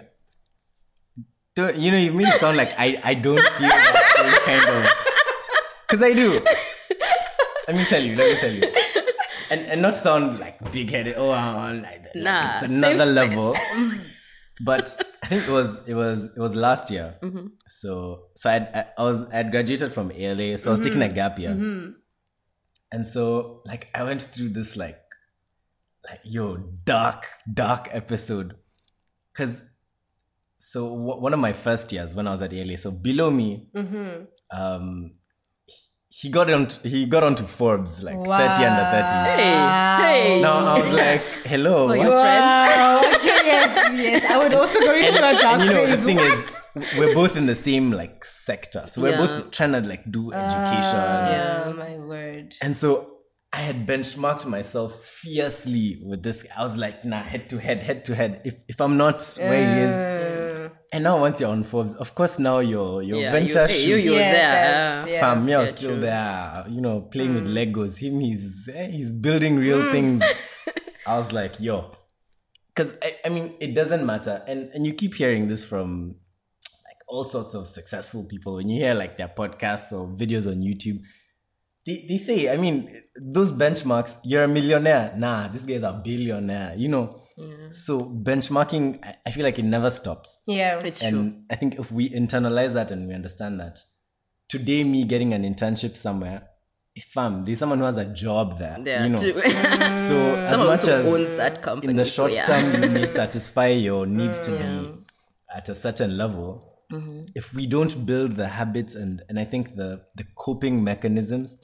Speaker 3: don't, you know, you made it sound like I, I don't feel that kind of, because I do. Let me tell you. Let me tell you. And and not sound like big headed. Oh, I'm like that. Like,
Speaker 1: Nah,
Speaker 3: it's another level. But I think it was it was it was last year.
Speaker 1: Mm-hmm.
Speaker 3: So so I'd, I I was I'd graduated from ALA, so I was taking a
Speaker 1: Mm-hmm.
Speaker 3: gap year. And so like I went through this like like yo dark dark episode because so w- one of my first years when I was at ALA, so below me,
Speaker 1: Mm-hmm.
Speaker 3: um, he got on he got onto Forbes like thirty under thirty.
Speaker 1: Hey, hey.
Speaker 3: Now I was like, hello.
Speaker 1: For
Speaker 3: what-
Speaker 1: your friends.
Speaker 2: Wow, okay, yes, yes. I would also go into a dark
Speaker 3: and you know the thing
Speaker 2: What?
Speaker 3: is we're both in the same like sector so we're
Speaker 1: Yeah.
Speaker 3: both trying to like do education
Speaker 2: Yeah, my word.
Speaker 3: and so i had benchmarked myself fiercely with this i was like nah head to head head to head if, if i'm not where he is and now once you're on forbes of course now your your
Speaker 1: Yeah,
Speaker 3: venture
Speaker 1: you, hey, you,
Speaker 3: shoot
Speaker 1: you were
Speaker 2: Yeah,
Speaker 1: there.
Speaker 2: that's-
Speaker 1: uh,
Speaker 2: yeah.
Speaker 3: fam me, I was
Speaker 1: Yeah,
Speaker 3: still
Speaker 1: true.
Speaker 3: there you know playing with legos him he's eh, he's building real things i was like yo because I, I mean it doesn't matter and and you keep hearing this from like all sorts of successful people, when you hear like their podcasts or videos on YouTube, they, they say, I mean, those benchmarks, you're a millionaire. Nah, this guy's a billionaire, you know. So benchmarking, I- I feel like it never stops.
Speaker 2: Yeah.
Speaker 1: It's true.
Speaker 3: And I think if we internalize that and we understand that, today me getting an internship somewhere, fam, there's someone who has a job there.
Speaker 1: Yeah,
Speaker 3: you know. So as
Speaker 1: Someone
Speaker 3: much as
Speaker 1: owns that company.
Speaker 3: in the
Speaker 1: so
Speaker 3: short
Speaker 1: yeah.
Speaker 3: term you may satisfy your need to be at a certain level,
Speaker 1: Mm-hmm.
Speaker 3: if we don't build the habits and and I think the the coping mechanisms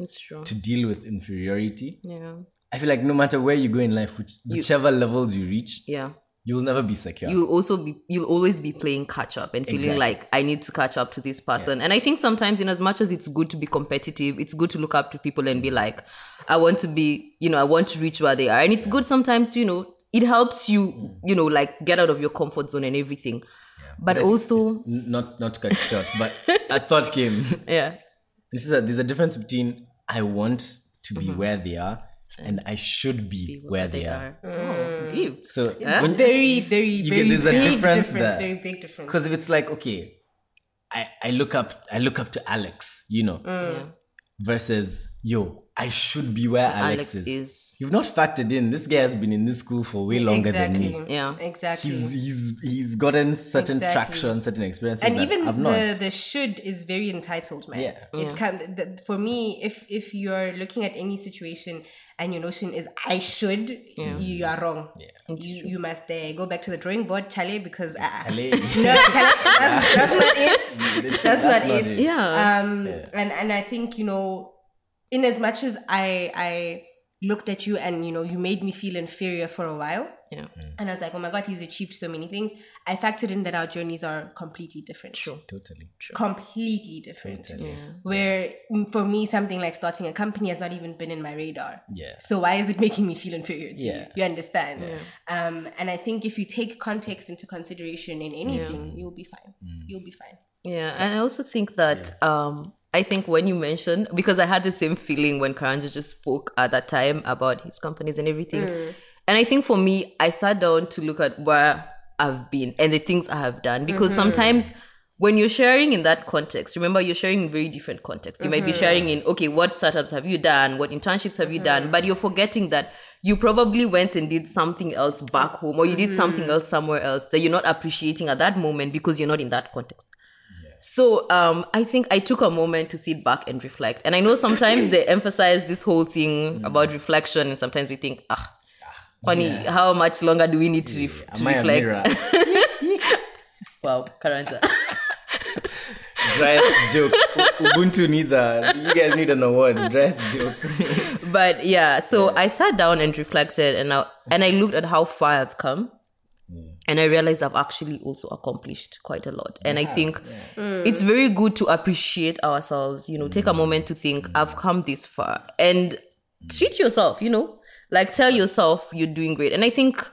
Speaker 3: to deal with inferiority,
Speaker 1: Yeah.
Speaker 3: I feel like no matter where you go in life, which, whichever levels you reach,
Speaker 1: Yeah.
Speaker 3: You'll never be secure.
Speaker 1: You'll also be you'll always be playing catch up and feeling
Speaker 3: Exactly.
Speaker 1: like I need to catch up to this person. And I think sometimes in as much as it's good to be competitive, it's good to look up to people and be like, I want to be, you know, I want to reach where they are. And it's good sometimes to, you know, it helps you, mm. you know, like get out of your comfort zone and everything. But also,
Speaker 3: not not cut you short, but a thought came.
Speaker 1: yeah.
Speaker 3: This is that there's a difference between I want to be mm-hmm. where they are and I should be, where they, are.
Speaker 1: Oh, deep.
Speaker 3: So
Speaker 1: Yeah.
Speaker 3: when-
Speaker 2: Very, very,
Speaker 3: You
Speaker 2: very
Speaker 3: get- there's a
Speaker 2: big
Speaker 3: difference
Speaker 2: difference.
Speaker 3: there.
Speaker 2: Very big difference.
Speaker 3: Because if it's like, okay, I, I look up I look up to Alex, you know, mm. versus yo, I should be where Alex,
Speaker 1: Alex
Speaker 3: is.
Speaker 1: is.
Speaker 3: You've not factored in this guy has been in this school for way longer
Speaker 2: exactly.
Speaker 3: than me.
Speaker 1: Yeah.
Speaker 2: Exactly.
Speaker 3: He's he's he's gotten certain
Speaker 2: Exactly.
Speaker 3: traction, certain experiences
Speaker 2: and
Speaker 3: that
Speaker 2: even
Speaker 3: I've not.
Speaker 2: the the should is very entitled man
Speaker 3: Yeah.
Speaker 2: it can the, for me if if you're looking at any situation and your notion is i should you are wrong. Yeah. you, you must uh, go back to the drawing board chale because uh,
Speaker 3: Chale.
Speaker 2: no chale, that's, that's not it.
Speaker 3: This-
Speaker 2: that's, not, it,
Speaker 1: Yeah.
Speaker 2: um and and i think you know in as much as i i looked at you and you know you made me feel inferior for a while
Speaker 1: Yeah.
Speaker 2: and i was like oh my god he's achieved so many things i factored in that our journeys are completely different
Speaker 1: True.
Speaker 3: Totally. True.
Speaker 2: completely different.
Speaker 3: Totally.
Speaker 2: Where mm, for me, something like starting a company has not even been in my radar.
Speaker 3: Yeah.
Speaker 2: So why is it making me feel inferior to you?
Speaker 3: Yeah.
Speaker 2: You understand? Um, and I think if you take context into consideration in anything, you'll be fine. You'll be fine.
Speaker 1: Yeah, and I also think that um I think when you mentioned because I had the same feeling when Karanja just spoke at that time about his companies and everything. And I think for me, I sat down to look at where I've been and the things I have done because sometimes when you're sharing in that context, remember you're sharing in very different context. You might be sharing in okay, what startups have you done? What internships have you done? But you're forgetting that you probably went and did something else back home or you did something else somewhere else that you're not appreciating at that moment because you're not in that context. So um, I think I took a moment to sit back and reflect. And I know sometimes they emphasize this whole thing about reflection, and sometimes we think, ah, funny, how much longer do we need to, ref- to
Speaker 3: Am I a
Speaker 1: reflect?
Speaker 3: mirror?
Speaker 1: wow, Karanja.
Speaker 3: Driest joke. Ubuntu needs a. You guys need an award. Driest joke.
Speaker 1: but yeah, so I sat down and reflected, and I and I looked at how far I've come, and I realized I've actually also accomplished quite a lot. And I think mm. it's very good to appreciate ourselves. You know, take a mm. moment to think, I've come this far, and mm. treat yourself. You know, like tell yourself you're doing great. And I think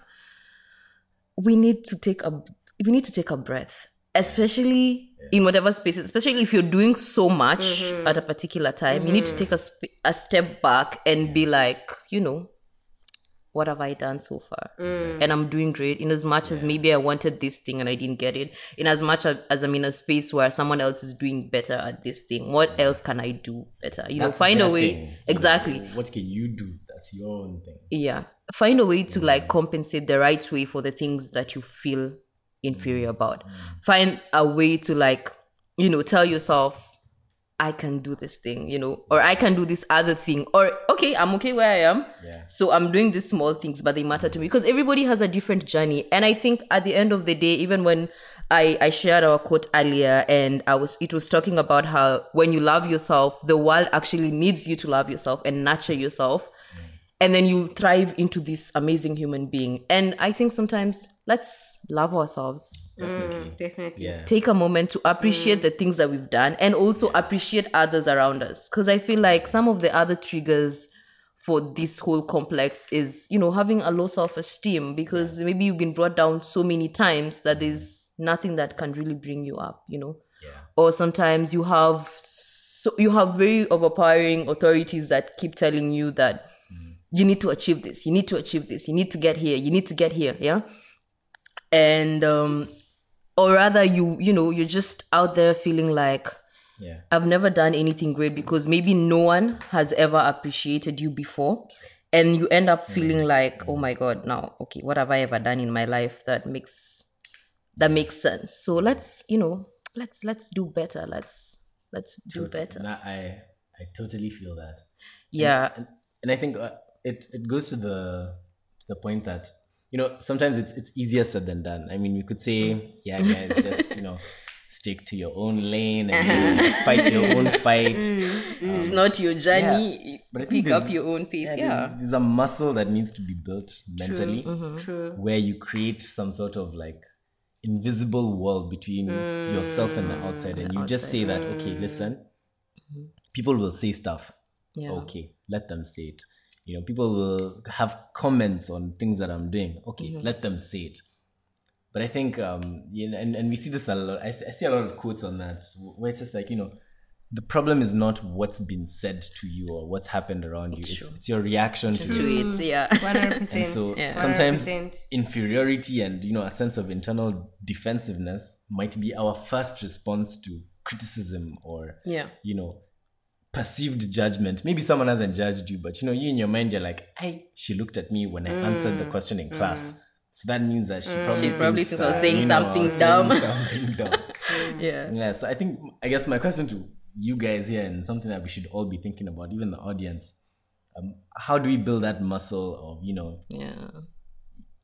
Speaker 1: we need to take a we need to take a breath especially in whatever spaces especially if you're doing so much mm-hmm. at a particular time you need to mm-hmm. take a, sp- a step back and be like you know what have i done so far? Mm. And i'm doing great in as much as maybe i wanted this thing and i didn't get it. In as much as, as i'm in a space where someone else is doing better at this thing what else can i do better? You know find a way
Speaker 3: thing.
Speaker 1: Exactly.
Speaker 3: What can you do? That's your own thing.
Speaker 1: yeah. Find a way to mm. like compensate the right way for the things that you feel inferior mm. about. Find a way to like you know tell yourself i can do this thing you know or i can do this other thing or okay i'm okay where i am.
Speaker 3: Yeah.
Speaker 1: so i'm doing these small things but they matter to me mm. because everybody has a different journey. And i think at the end of the day even when I, I shared our quote earlier and I was it was talking about how when you love yourself, the world actually needs you to love yourself and nurture yourself and then you thrive into this amazing human being. And I think sometimes let's love ourselves.
Speaker 2: Mm, definitely.
Speaker 3: Yeah.
Speaker 1: Take a moment to appreciate mm. the things that we've done and also appreciate others around us. Because I feel like some of the other triggers for this whole complex is, you know, having a low self esteem because maybe you've been brought down so many times that there's nothing that can really bring you up, you know. Yeah. Or sometimes you have so you have very overpowering authorities that keep telling you that you need to achieve this, you need to achieve this, you need to get here, you need to get here, yeah. And um, or rather you you know you're just out there feeling like
Speaker 3: Yeah.
Speaker 1: I've never done anything great because maybe no one has ever appreciated you before. And you end up feeling like, oh my god, now okay, what have I ever done in my life that makes that makes sense? So let's, you know, let's let's do better. Let's let's do better.
Speaker 3: Nah, I I totally feel that.
Speaker 1: Yeah.
Speaker 3: and, and I think uh, it it goes to the to the point that you know sometimes it's it's easier said than done. I mean, we could say, yeah, guys, just you know, stick to your own lane and uh-huh. you know, fight your own fight. Mm, mm.
Speaker 1: Um, it's not your journey.
Speaker 3: But I
Speaker 1: Pick up your own pace.
Speaker 3: Yeah,
Speaker 1: Yeah.
Speaker 3: There's, there's a muscle that needs to be built mentally, mm-hmm,
Speaker 2: True.
Speaker 3: where you create some sort of like invisible wall between yourself and the mm, outside, and you just say that, okay, listen, people will say stuff.
Speaker 1: Yeah.
Speaker 3: Okay, let them say it. You know, people will have comments on things that I'm doing. Okay, let them say it. But I think, um, you know, and, and we see this a lot. I, see- I see a lot of quotes on that where it's just like, you know, the problem is not what's been said to you or what's happened around you. It's, it's your reaction to
Speaker 1: To
Speaker 3: it.
Speaker 1: it, yeah.
Speaker 2: 100%.
Speaker 3: And so
Speaker 1: Yeah.
Speaker 3: sometimes
Speaker 2: 100%.
Speaker 3: inferiority and you know a sense of internal defensiveness might be our first response to criticism or
Speaker 1: Yeah.
Speaker 3: you know perceived judgment. Maybe someone hasn't judged you, but you know you in your mind you're like, "I she looked at me when I answered the question in class." So that means that she probably
Speaker 1: She probably thinks I was
Speaker 3: uh,
Speaker 1: saying
Speaker 3: you know, I
Speaker 1: something
Speaker 3: was saying
Speaker 1: dumb.
Speaker 3: something dumb.
Speaker 1: Yeah.
Speaker 3: Yeah, so I think I guess my question to you guys here and something that we should all be thinking about, even the audience, um, how do we build that muscle of you know
Speaker 1: Yeah.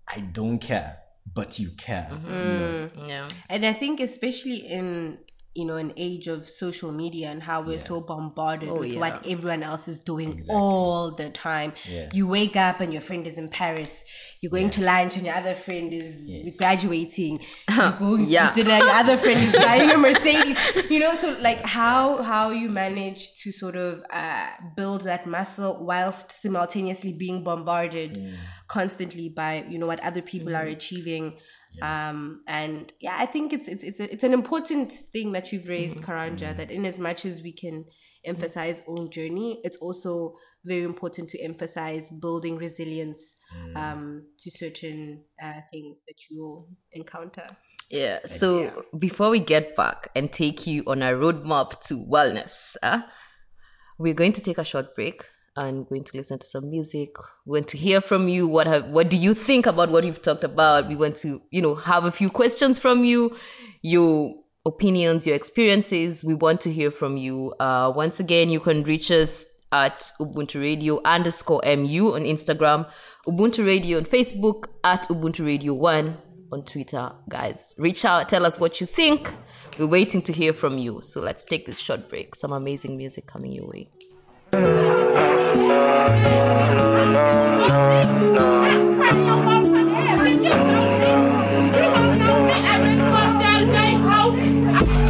Speaker 3: I don't care, but you care.
Speaker 1: Mm-hmm.
Speaker 3: You know?
Speaker 1: Yeah.
Speaker 2: And I think especially in you know an age of social media and how we're so bombarded
Speaker 1: Oh,
Speaker 2: with
Speaker 1: yeah.
Speaker 2: what everyone else is doing all the time.
Speaker 3: Yeah.
Speaker 2: You wake up and your friend is in Paris. You're going to lunch and your other friend is graduating. You're going
Speaker 1: Yeah.
Speaker 2: to dinner your other friend is buying a Mercedes. You know, so like how how you manage to sort of uh, build that muscle whilst simultaneously being bombarded constantly by you know what other people are achieving um and yeah i think it's it's it's, a, it's an important thing that you've raised karanja that in as much as we can emphasize own journey it's also very important to emphasize building resilience um to certain uh, things that you'll encounter.
Speaker 1: Yeah. So before we get back and take you on a roadmap to wellness, uh, we're going to take a short break and going to listen to some music. We want to hear from you. What have, what do you think about what you've talked about? We want to, you know, have a few questions from you, your opinions, your experiences. We want to hear from you. Uh, once again, you can reach us at Ubuntu Radio underscore MU on Instagram, Ubuntu Radio on Facebook, at Ubuntu Radio 1 on Twitter. Guys, reach out, tell us what you think. We're waiting to hear from you. So let's take this short break. Some amazing music coming your way.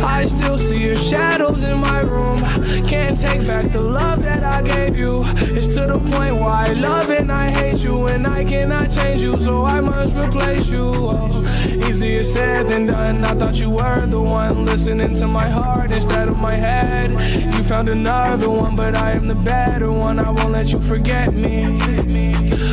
Speaker 7: I still see your shadows in my room. Can't take back the love that I gave you. It's to the point where I love and I hate you, and I cannot change you, so I must replace you. Easier said than done. I thought you were the one listening to my heart instead of my head. You found another one, but I am the better one. I won't let you forget me.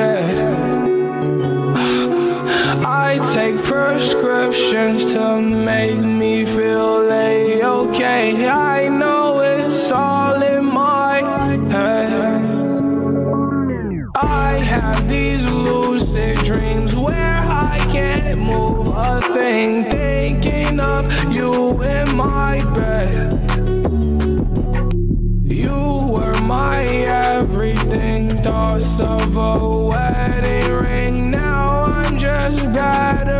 Speaker 7: dead. I take prescriptions to make me feel a-okay. I know it's all in my head. I have these lucid dreams where I can't move a thing, of a wedding ring. Now I'm just better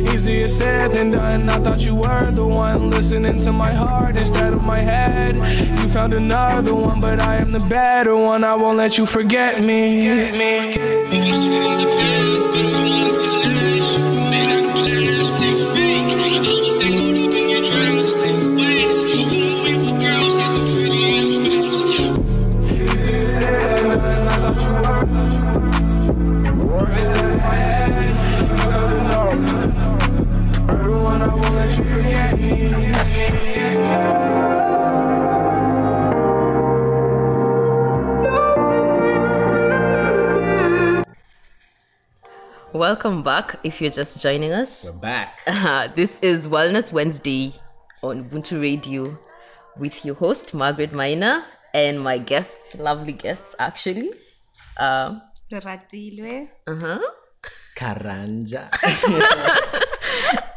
Speaker 7: easier said than done. I thought you were the one listening to my heart instead of my head. You found another one, but I am the better one. I won't let you forget me.
Speaker 1: Welcome back if you're just joining us.
Speaker 3: We're back.
Speaker 1: Uh, this is Wellness Wednesday on Ubuntu Radio with your host, Margaret Maina, and my guests, lovely guests actually. Uh,
Speaker 2: Ratilwe.
Speaker 1: uh-huh.
Speaker 3: Karanja.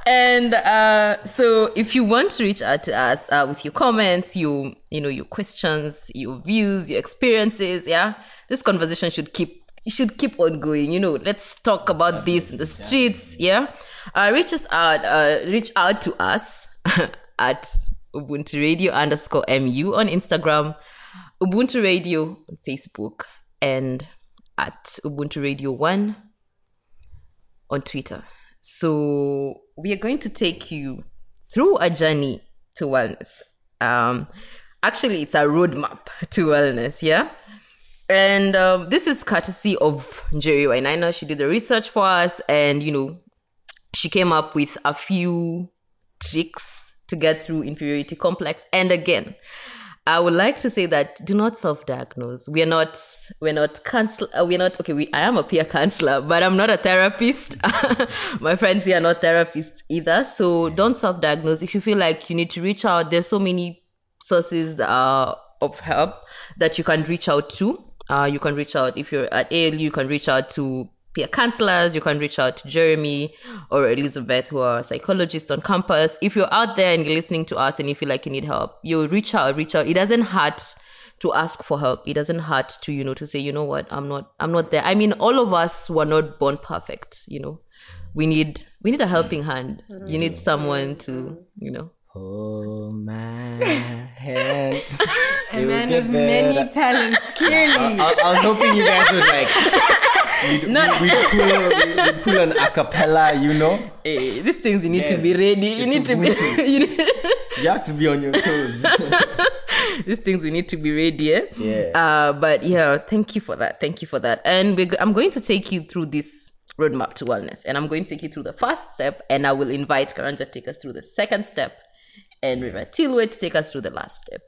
Speaker 1: And uh, so, if you want to reach out to us uh, with your comments, your you know your questions, your views, your experiences, yeah, this conversation should keep it should keep on going. You know, let's talk about this in the streets, yeah. Uh, reach us out, uh, reach out to us at Ubuntu Radio underscore mu on Instagram, Ubuntu Radio on Facebook, and at Ubuntu Radio One on Twitter. So we are going to take you through a journey to wellness. Um, actually, it's a roadmap to wellness, yeah. And um, this is courtesy of Jerry Wainaina. She did the research for us, and you know, she came up with a few tricks to get through inferiority complex. And again, I would like to say that do not self-diagnose. We are not. We're not counselor. uh, We're not. Okay. We. I am a peer counselor, but I'm not a therapist. My friends here are not therapists either. So don't self-diagnose. If you feel like you need to reach out, there's so many sources uh, of help that you can reach out to. Uh, you can reach out if you're at ALU. You can reach out to peer counselors. You can reach out to Jeremy or Elizabeth, who are psychologists on campus. If you're out there and you're listening to us and you feel like you need help, you reach out. Reach out. It doesn't hurt to ask for help. It doesn't hurt to you know to say, you know what, I'm not, I'm not there. I mean, all of us were not born perfect. You know, we need, we need a helping hand. You need someone to, you know.
Speaker 3: Hold my hand.
Speaker 2: A man of many talents, clearly.
Speaker 3: I, I was hoping you guys would like. We'd,
Speaker 1: No.
Speaker 3: we, pull, we'd pull an acapella, you know.
Speaker 1: Hey, these things you need to be ready. You
Speaker 3: It's
Speaker 1: need to be. You need,
Speaker 3: You have to be on your toes.
Speaker 1: these things we need to be ready. Eh?
Speaker 3: Yeah.
Speaker 1: Uh, but yeah, thank you for that. Thank you for that. And we I'm going to take you through this roadmap to wellness, and I'm going to take you through the first step, and I will invite Karanja to take us through the second step, and Reratilwe to take us through the last step.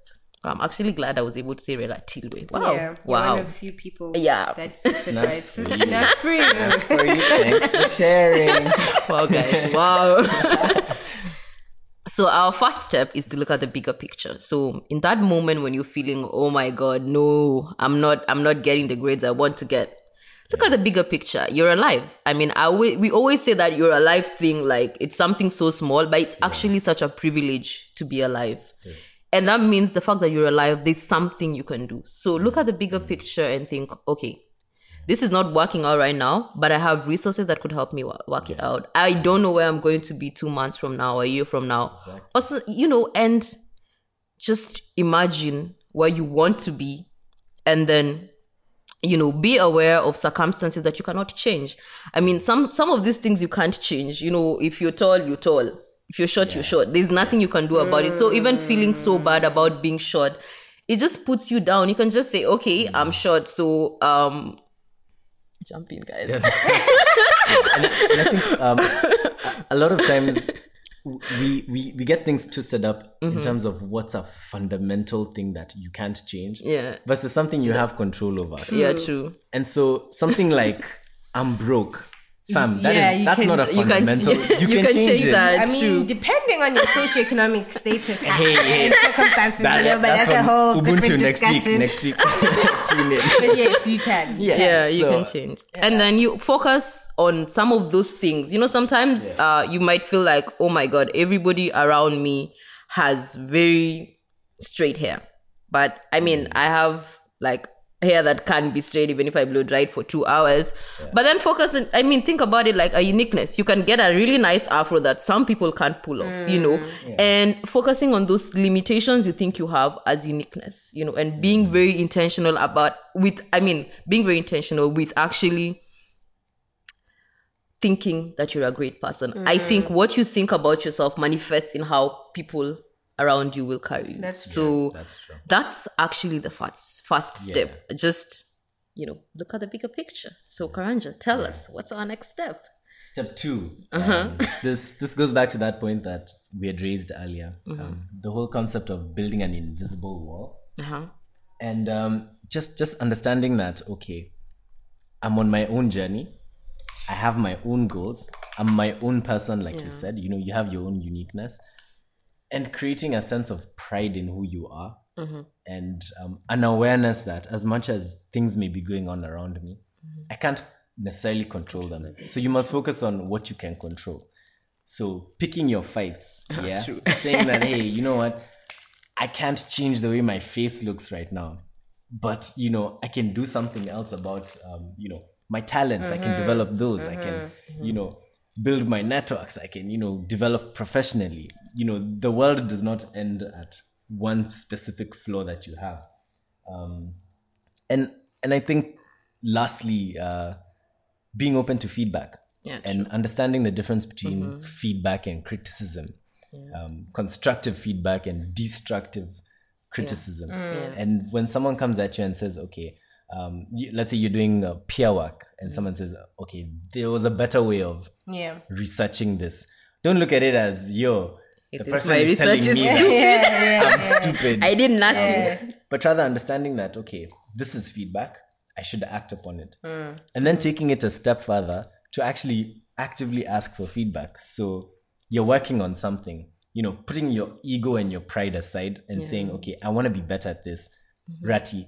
Speaker 1: I'm actually glad I was able to say Reratilwe. Wow.
Speaker 2: Yeah,
Speaker 1: wow.
Speaker 2: one of few people
Speaker 1: Yeah.
Speaker 2: That's says it right.
Speaker 3: Snaps for you.
Speaker 2: Snaps for you.
Speaker 3: Thanks for you. Thanks for sharing.
Speaker 1: wow guys wow so our first step is to look at the bigger picture so in that moment when you're feeling oh my god no i'm not i'm not getting the grades i want to get look at the bigger picture. You're alive. I mean I we we always say that you're alive thing like it's something so small but it's actually such a privilege to be alive. And that means the fact that you're alive there's something you can do. So look mm. at the bigger mm. picture and think okay this is not working out right now, but I have resources that could help me wo- work it out. I don't know where I'm going to be two months from now, a year from now. Also, you know, and just imagine where you want to be and then you know be aware of circumstances that you cannot change. I mean some some of these things you can't change. You know if you're tall you're tall. If you're short you're short. There's nothing you can do about it. So even feeling so bad about being short it just puts you down. You can just say okay i'm short. So um jump in guys.
Speaker 3: And I think um, a lot of times we, we we get things twisted up
Speaker 1: Mm-hmm.
Speaker 3: in terms of what's a fundamental thing that you can't change
Speaker 1: Yeah.
Speaker 3: versus something you have control over.
Speaker 1: yeah true
Speaker 3: And so something like I'm broke, fam. That is
Speaker 2: Yeah, you
Speaker 3: that's
Speaker 2: can-
Speaker 3: not a
Speaker 1: you can-
Speaker 3: fundamental.
Speaker 1: you can change
Speaker 3: it.
Speaker 1: that.
Speaker 2: I
Speaker 1: True.
Speaker 2: mean, depending on your socioeconomic status
Speaker 3: Hey,
Speaker 2: and circumstances,
Speaker 3: That-
Speaker 2: you know, but that's, a whole
Speaker 3: Ubuntu
Speaker 2: different
Speaker 3: next
Speaker 2: discussion.
Speaker 3: week. Next week, tune in.
Speaker 2: But yes, you can.
Speaker 3: Yeah.
Speaker 1: yeah you
Speaker 3: so-
Speaker 1: can change and then you focus on some of those things you know sometimes uh you might feel like oh my god everybody around me has very straight hair but i mean i have like hair that can be straight even if i blow dry it for two hours. But then focus on i mean think about it like a uniqueness. You can get a really nice afro that some people can't pull off you know? Mm. And focusing on those limitations you think you have as uniqueness you know and being mm. very intentional about with i mean being very intentional with actually thinking that you're a great person. I think mm. what you think about yourself manifests in how people around you will carry you.
Speaker 2: That's
Speaker 1: so
Speaker 3: That's true.
Speaker 1: that's actually the first first step. Just you know look at the bigger picture. So karanja tell us what's our next step?
Speaker 3: Step 2
Speaker 1: Uh-huh.
Speaker 3: um, this this goes back to that point that we had raised earlier.
Speaker 1: Mm-hmm.
Speaker 3: Um, the whole concept of building an invisible wall.
Speaker 1: uh-huh.
Speaker 3: and um, just just understanding that okay i'm on my own journey. I have my own goals. I'm my own person like you said. You know you have your own uniqueness and creating a sense of pride in who you are mm-hmm. and um, an awareness that as much as things may be going on around me mm-hmm. i can't necessarily control them. So you must focus on what you can control. So picking your fights ah, yeah? saying that hey you know what? I can't change the way my face looks right now, but you know, I can do something else about um, you know my talents. I can mm-hmm. develop those. I can you know build my networks. I can you know develop professionally. You know, the world does not end at one specific flaw that you have. Um, and and I think lastly, uh, being open to feedback
Speaker 1: Yeah,
Speaker 3: and understanding the difference between feedback and criticism um, constructive feedback and destructive criticism. And when someone comes at you and says, okay, um, you, let's say you're doing uh, peer work and someone says, okay, there was a better way of
Speaker 2: Yeah.
Speaker 3: researching this. Don't look at it as, yo, the
Speaker 1: is
Speaker 3: person
Speaker 1: my
Speaker 3: is telling
Speaker 1: research
Speaker 3: me
Speaker 1: is
Speaker 3: that I'm stupid.
Speaker 1: i did nothing
Speaker 3: but rather understanding that, okay, this is feedback, I should act upon it. And then taking it a step further to actually actively ask for feedback. So you're working on something, you know, putting your ego and your pride aside and saying, okay, I want to be better at this. Rati,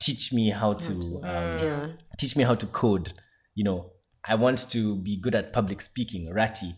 Speaker 3: teach me how to um, teach me how to code. You know, I want to be good at public speaking. Rati,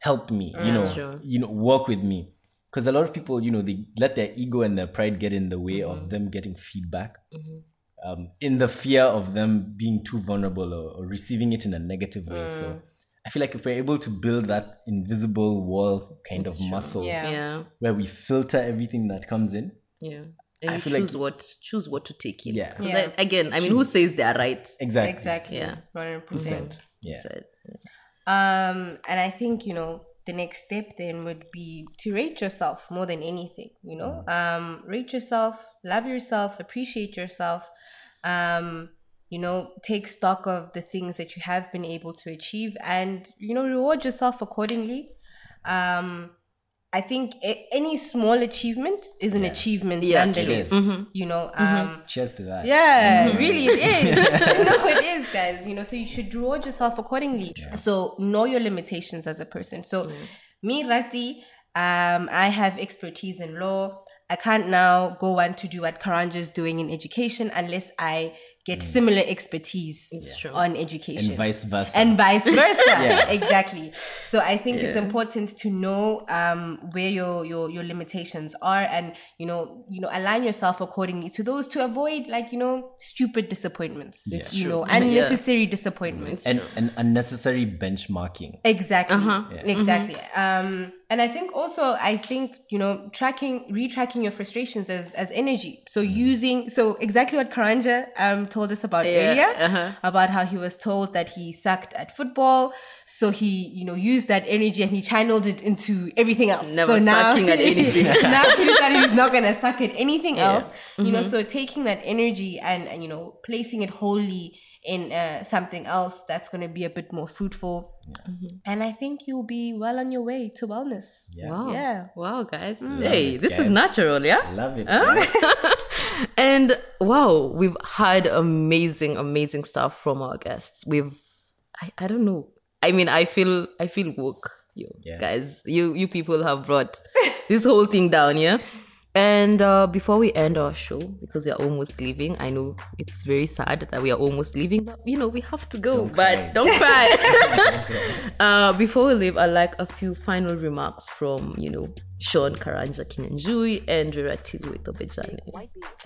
Speaker 3: help me. You mm, know,
Speaker 1: Sure.
Speaker 3: you know, work with me. Because a lot of people, you know, they let their ego and their pride get in the way of mm-hmm. them getting feedback, mm-hmm. um, in the fear of them being too vulnerable or, or receiving it in a negative way. So mm. I feel like if we're able to build that invisible wall kind of muscle,
Speaker 2: Yeah.
Speaker 1: yeah
Speaker 3: where we filter everything that comes in,
Speaker 1: yeah and
Speaker 3: I
Speaker 1: you
Speaker 3: feel like-
Speaker 1: choose what choose what to take in
Speaker 3: Yeah.
Speaker 1: 'Cause
Speaker 2: Yeah.
Speaker 1: I- again i mean who says they're right
Speaker 3: exactly,
Speaker 2: Exactly.
Speaker 1: Yeah.
Speaker 2: 100%.
Speaker 3: yeah,
Speaker 1: Said.
Speaker 2: Um, and I think, you know, the next step then would be to rate yourself more than anything, you know? Um, rate yourself, love yourself, appreciate yourself, um, you know, take stock of the things that you have been able to achieve and, you know, reward yourself accordingly. Um, I think a- any small achievement is an achievement
Speaker 1: Yeah,
Speaker 2: nonetheless,
Speaker 3: Yes.
Speaker 2: you know? Um,
Speaker 3: Cheers to that.
Speaker 2: yeah, really it is. no, it is, guys. You know, so you should reward yourself accordingly. So know your limitations as a person. So me, Rati, um, I have expertise in law. I can't now go on to do what Karanja is doing in education unless I get similar expertise
Speaker 1: true.
Speaker 2: on education
Speaker 3: And vice versa.
Speaker 2: and vice versa. Exactly. So I think it's important to know um, where your, your your limitations are, and you know you know align yourself accordingly to those to avoid like you know stupid disappointments, you know unnecessary disappointments.
Speaker 3: and and unnecessary benchmarking.
Speaker 2: Exactly.
Speaker 1: Uh-huh.
Speaker 2: Exactly. Um, and I think also, I think you know, tracking, retracking your frustrations as as energy. So using, so exactly what Karanja um told us about earlier
Speaker 1: uh-huh.
Speaker 2: about how he was told that he sucked at football, so he you know used that energy and he channeled it into everything else.
Speaker 1: Never
Speaker 2: so now,
Speaker 1: sucking at anything.
Speaker 2: now he decided he's not gonna suck at anything else. You know, so taking that energy and, and you know placing it wholly in uh, something else that's going to be a bit more fruitful. And I think you'll be well on your way to wellness.
Speaker 3: Yeah.
Speaker 1: Wow.
Speaker 2: Yeah.
Speaker 1: Wow, guys. Hey, this is natural, yeah?
Speaker 3: I love it.
Speaker 1: Huh? and wow, we've had amazing, amazing stuff from our guests. We've, I, I don't know. I mean, I feel, I feel woke. You
Speaker 3: Yeah.
Speaker 1: guys, you, you people have brought this whole thing down, yeah. And uh, before we end our show, because we are almost leaving, I know it's very sad that we are almost leaving, but you know we have to go. but
Speaker 3: cry.
Speaker 1: don't cry. uh, before we leave, I'd like a few final remarks from you know Sean Karanja Kinyanjui and Ratilu Itobejane.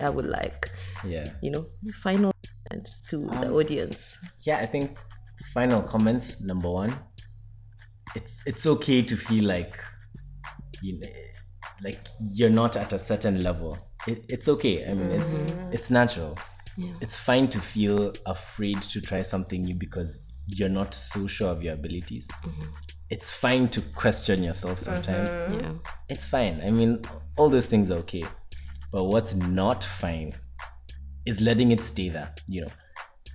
Speaker 1: I would like
Speaker 3: yeah.
Speaker 1: you know final comments to the audience.
Speaker 3: yeah i think final comments number one it's it's okay to feel like you know, like you're not at a certain level. It, it's okay. I mean it's mm-hmm. it's natural. It's fine to feel afraid to try something new because you're not so sure of your abilities. Mm-hmm. It's fine to question yourself sometimes. Mm-hmm.
Speaker 1: Yeah.
Speaker 3: it's fine. I mean all those things are okay. But what's not fine is letting it stay there you know.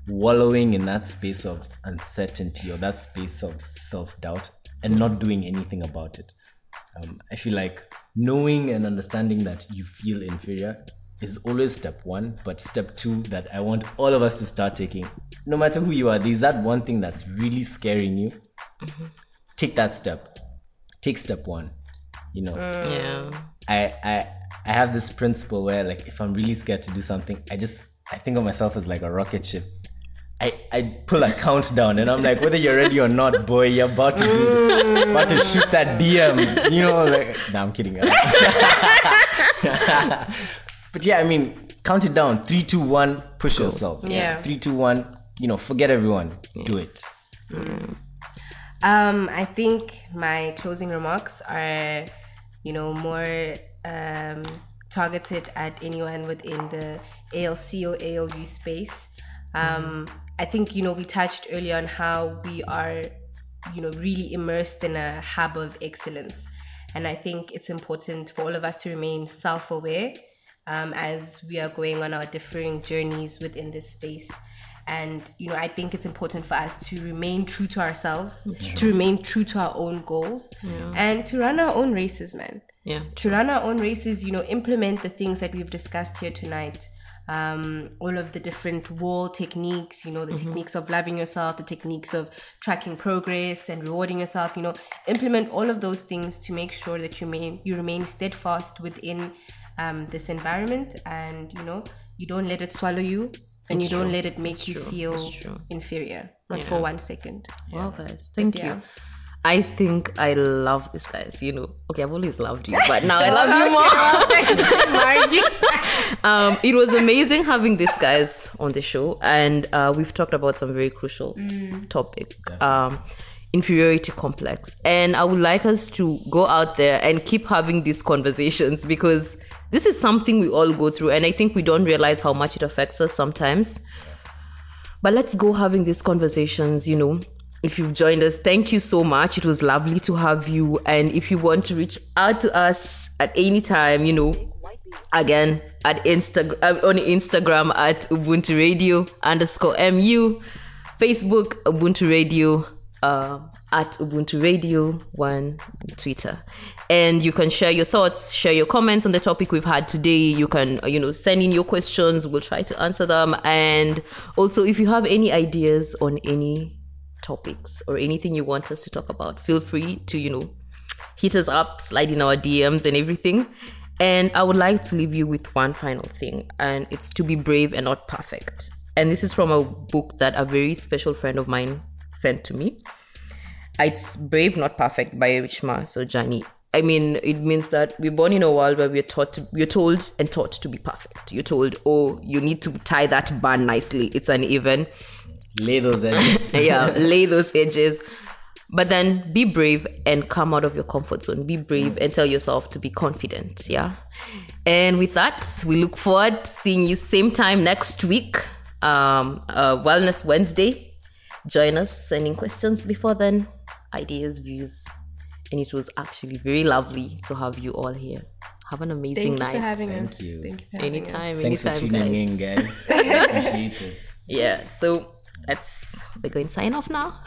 Speaker 3: Wallowing in that space of uncertainty or that space of self-doubt and not doing anything about it. Um, i feel like knowing and understanding that you feel inferior is always step one but step two that i want all of us to start taking. No matter who you are there's that one thing that's really scaring you. Mm-hmm. Take that step. Take step one you know. Mm.
Speaker 1: Yeah.
Speaker 3: I, I I have this principle where like if I'm really scared to do something, I just I think of myself as like a rocket ship. I, I pull a countdown and I'm like, whether you're ready or not, boy, you're about to do, about to shoot that DM. You know, like nah, I'm kidding. but yeah, I mean, count it down. Three, two, one, push yourself.
Speaker 2: Yeah.
Speaker 3: Three, two, one, you know, forget everyone. Do it.
Speaker 2: Um, I think my closing remarks are, you know, more um, targeted at anyone within the ALC or ALU space. Um, I think, you know, we touched earlier on how we are, you know, really immersed in a hub of excellence. And I think it's important for all of us to remain self aware um, as we are going on our differing journeys within this space. And, you know, I think it's important for us to remain true to ourselves, to remain true to our own goals, and to run our own races, man.
Speaker 1: Yeah.
Speaker 2: To run our own races, you know, implement the things that we've discussed here tonight. Um, all of the different wall techniques, you know, the techniques of loving yourself, the techniques of tracking progress and rewarding yourself, you know, implement all of those things to make sure that you remain, you remain steadfast within um, this environment and you know you don't let it swallow you and you don't let it make you feel inferior not for one second
Speaker 1: Wow, guys. Thank
Speaker 2: yeah.
Speaker 1: you. I think I love these guys. You know, okay, I've always loved you, but now I love you more. um, it was amazing having these guys on the show, and uh, we've talked about some very crucial topic. Um, inferiority complex and i would like us to go out there and keep having these conversations because this is something we all go through and i think we don't realize how much it affects us sometimes but let's go having these conversations you know if you've joined us. Thank you so much. It was lovely to have you. And if you want to reach out to us at any time you know again at instagram on instagram at ubuntu radio underscore mu facebook ubuntu radio uh, at ubuntu radio one twitter. And you can share your thoughts share your comments on the topic we've had today. You can uh, you know send in your questions. We'll try to answer them. And also if you have any ideas on any topics or anything you want us to talk about feel free to you know hit us up slide in our dms and everything and i would like to leave you with one final thing and it's to be brave and not perfect and this is from a book that a very special friend of mine sent to me it's brave, not perfect by Reshma Saujani. I mean, it means that we're born in a world where we're taught, to, we're told and taught to be perfect. You're told, oh, you need to tie that bun nicely. It's uneven.
Speaker 3: Lay those edges.
Speaker 1: yeah, lay those edges. But then be brave and come out of your comfort zone. Be brave and tell yourself to be confident. Yeah. And with that, we look forward to seeing you same time next week. Um, uh, Wellness Wednesday. Join us sending questions before then, ideas, views. And it was actually very lovely to have you all here. Have an amazing
Speaker 2: Thank you
Speaker 1: night.
Speaker 2: for having
Speaker 3: Thank
Speaker 2: us.
Speaker 3: you.
Speaker 2: Thank you for having us.
Speaker 1: anytime,
Speaker 3: Thanks for
Speaker 1: anytime,
Speaker 3: tuning
Speaker 1: guys.
Speaker 3: in, guys. Appreciate it.
Speaker 1: Yeah. So let's we're going to sign off now.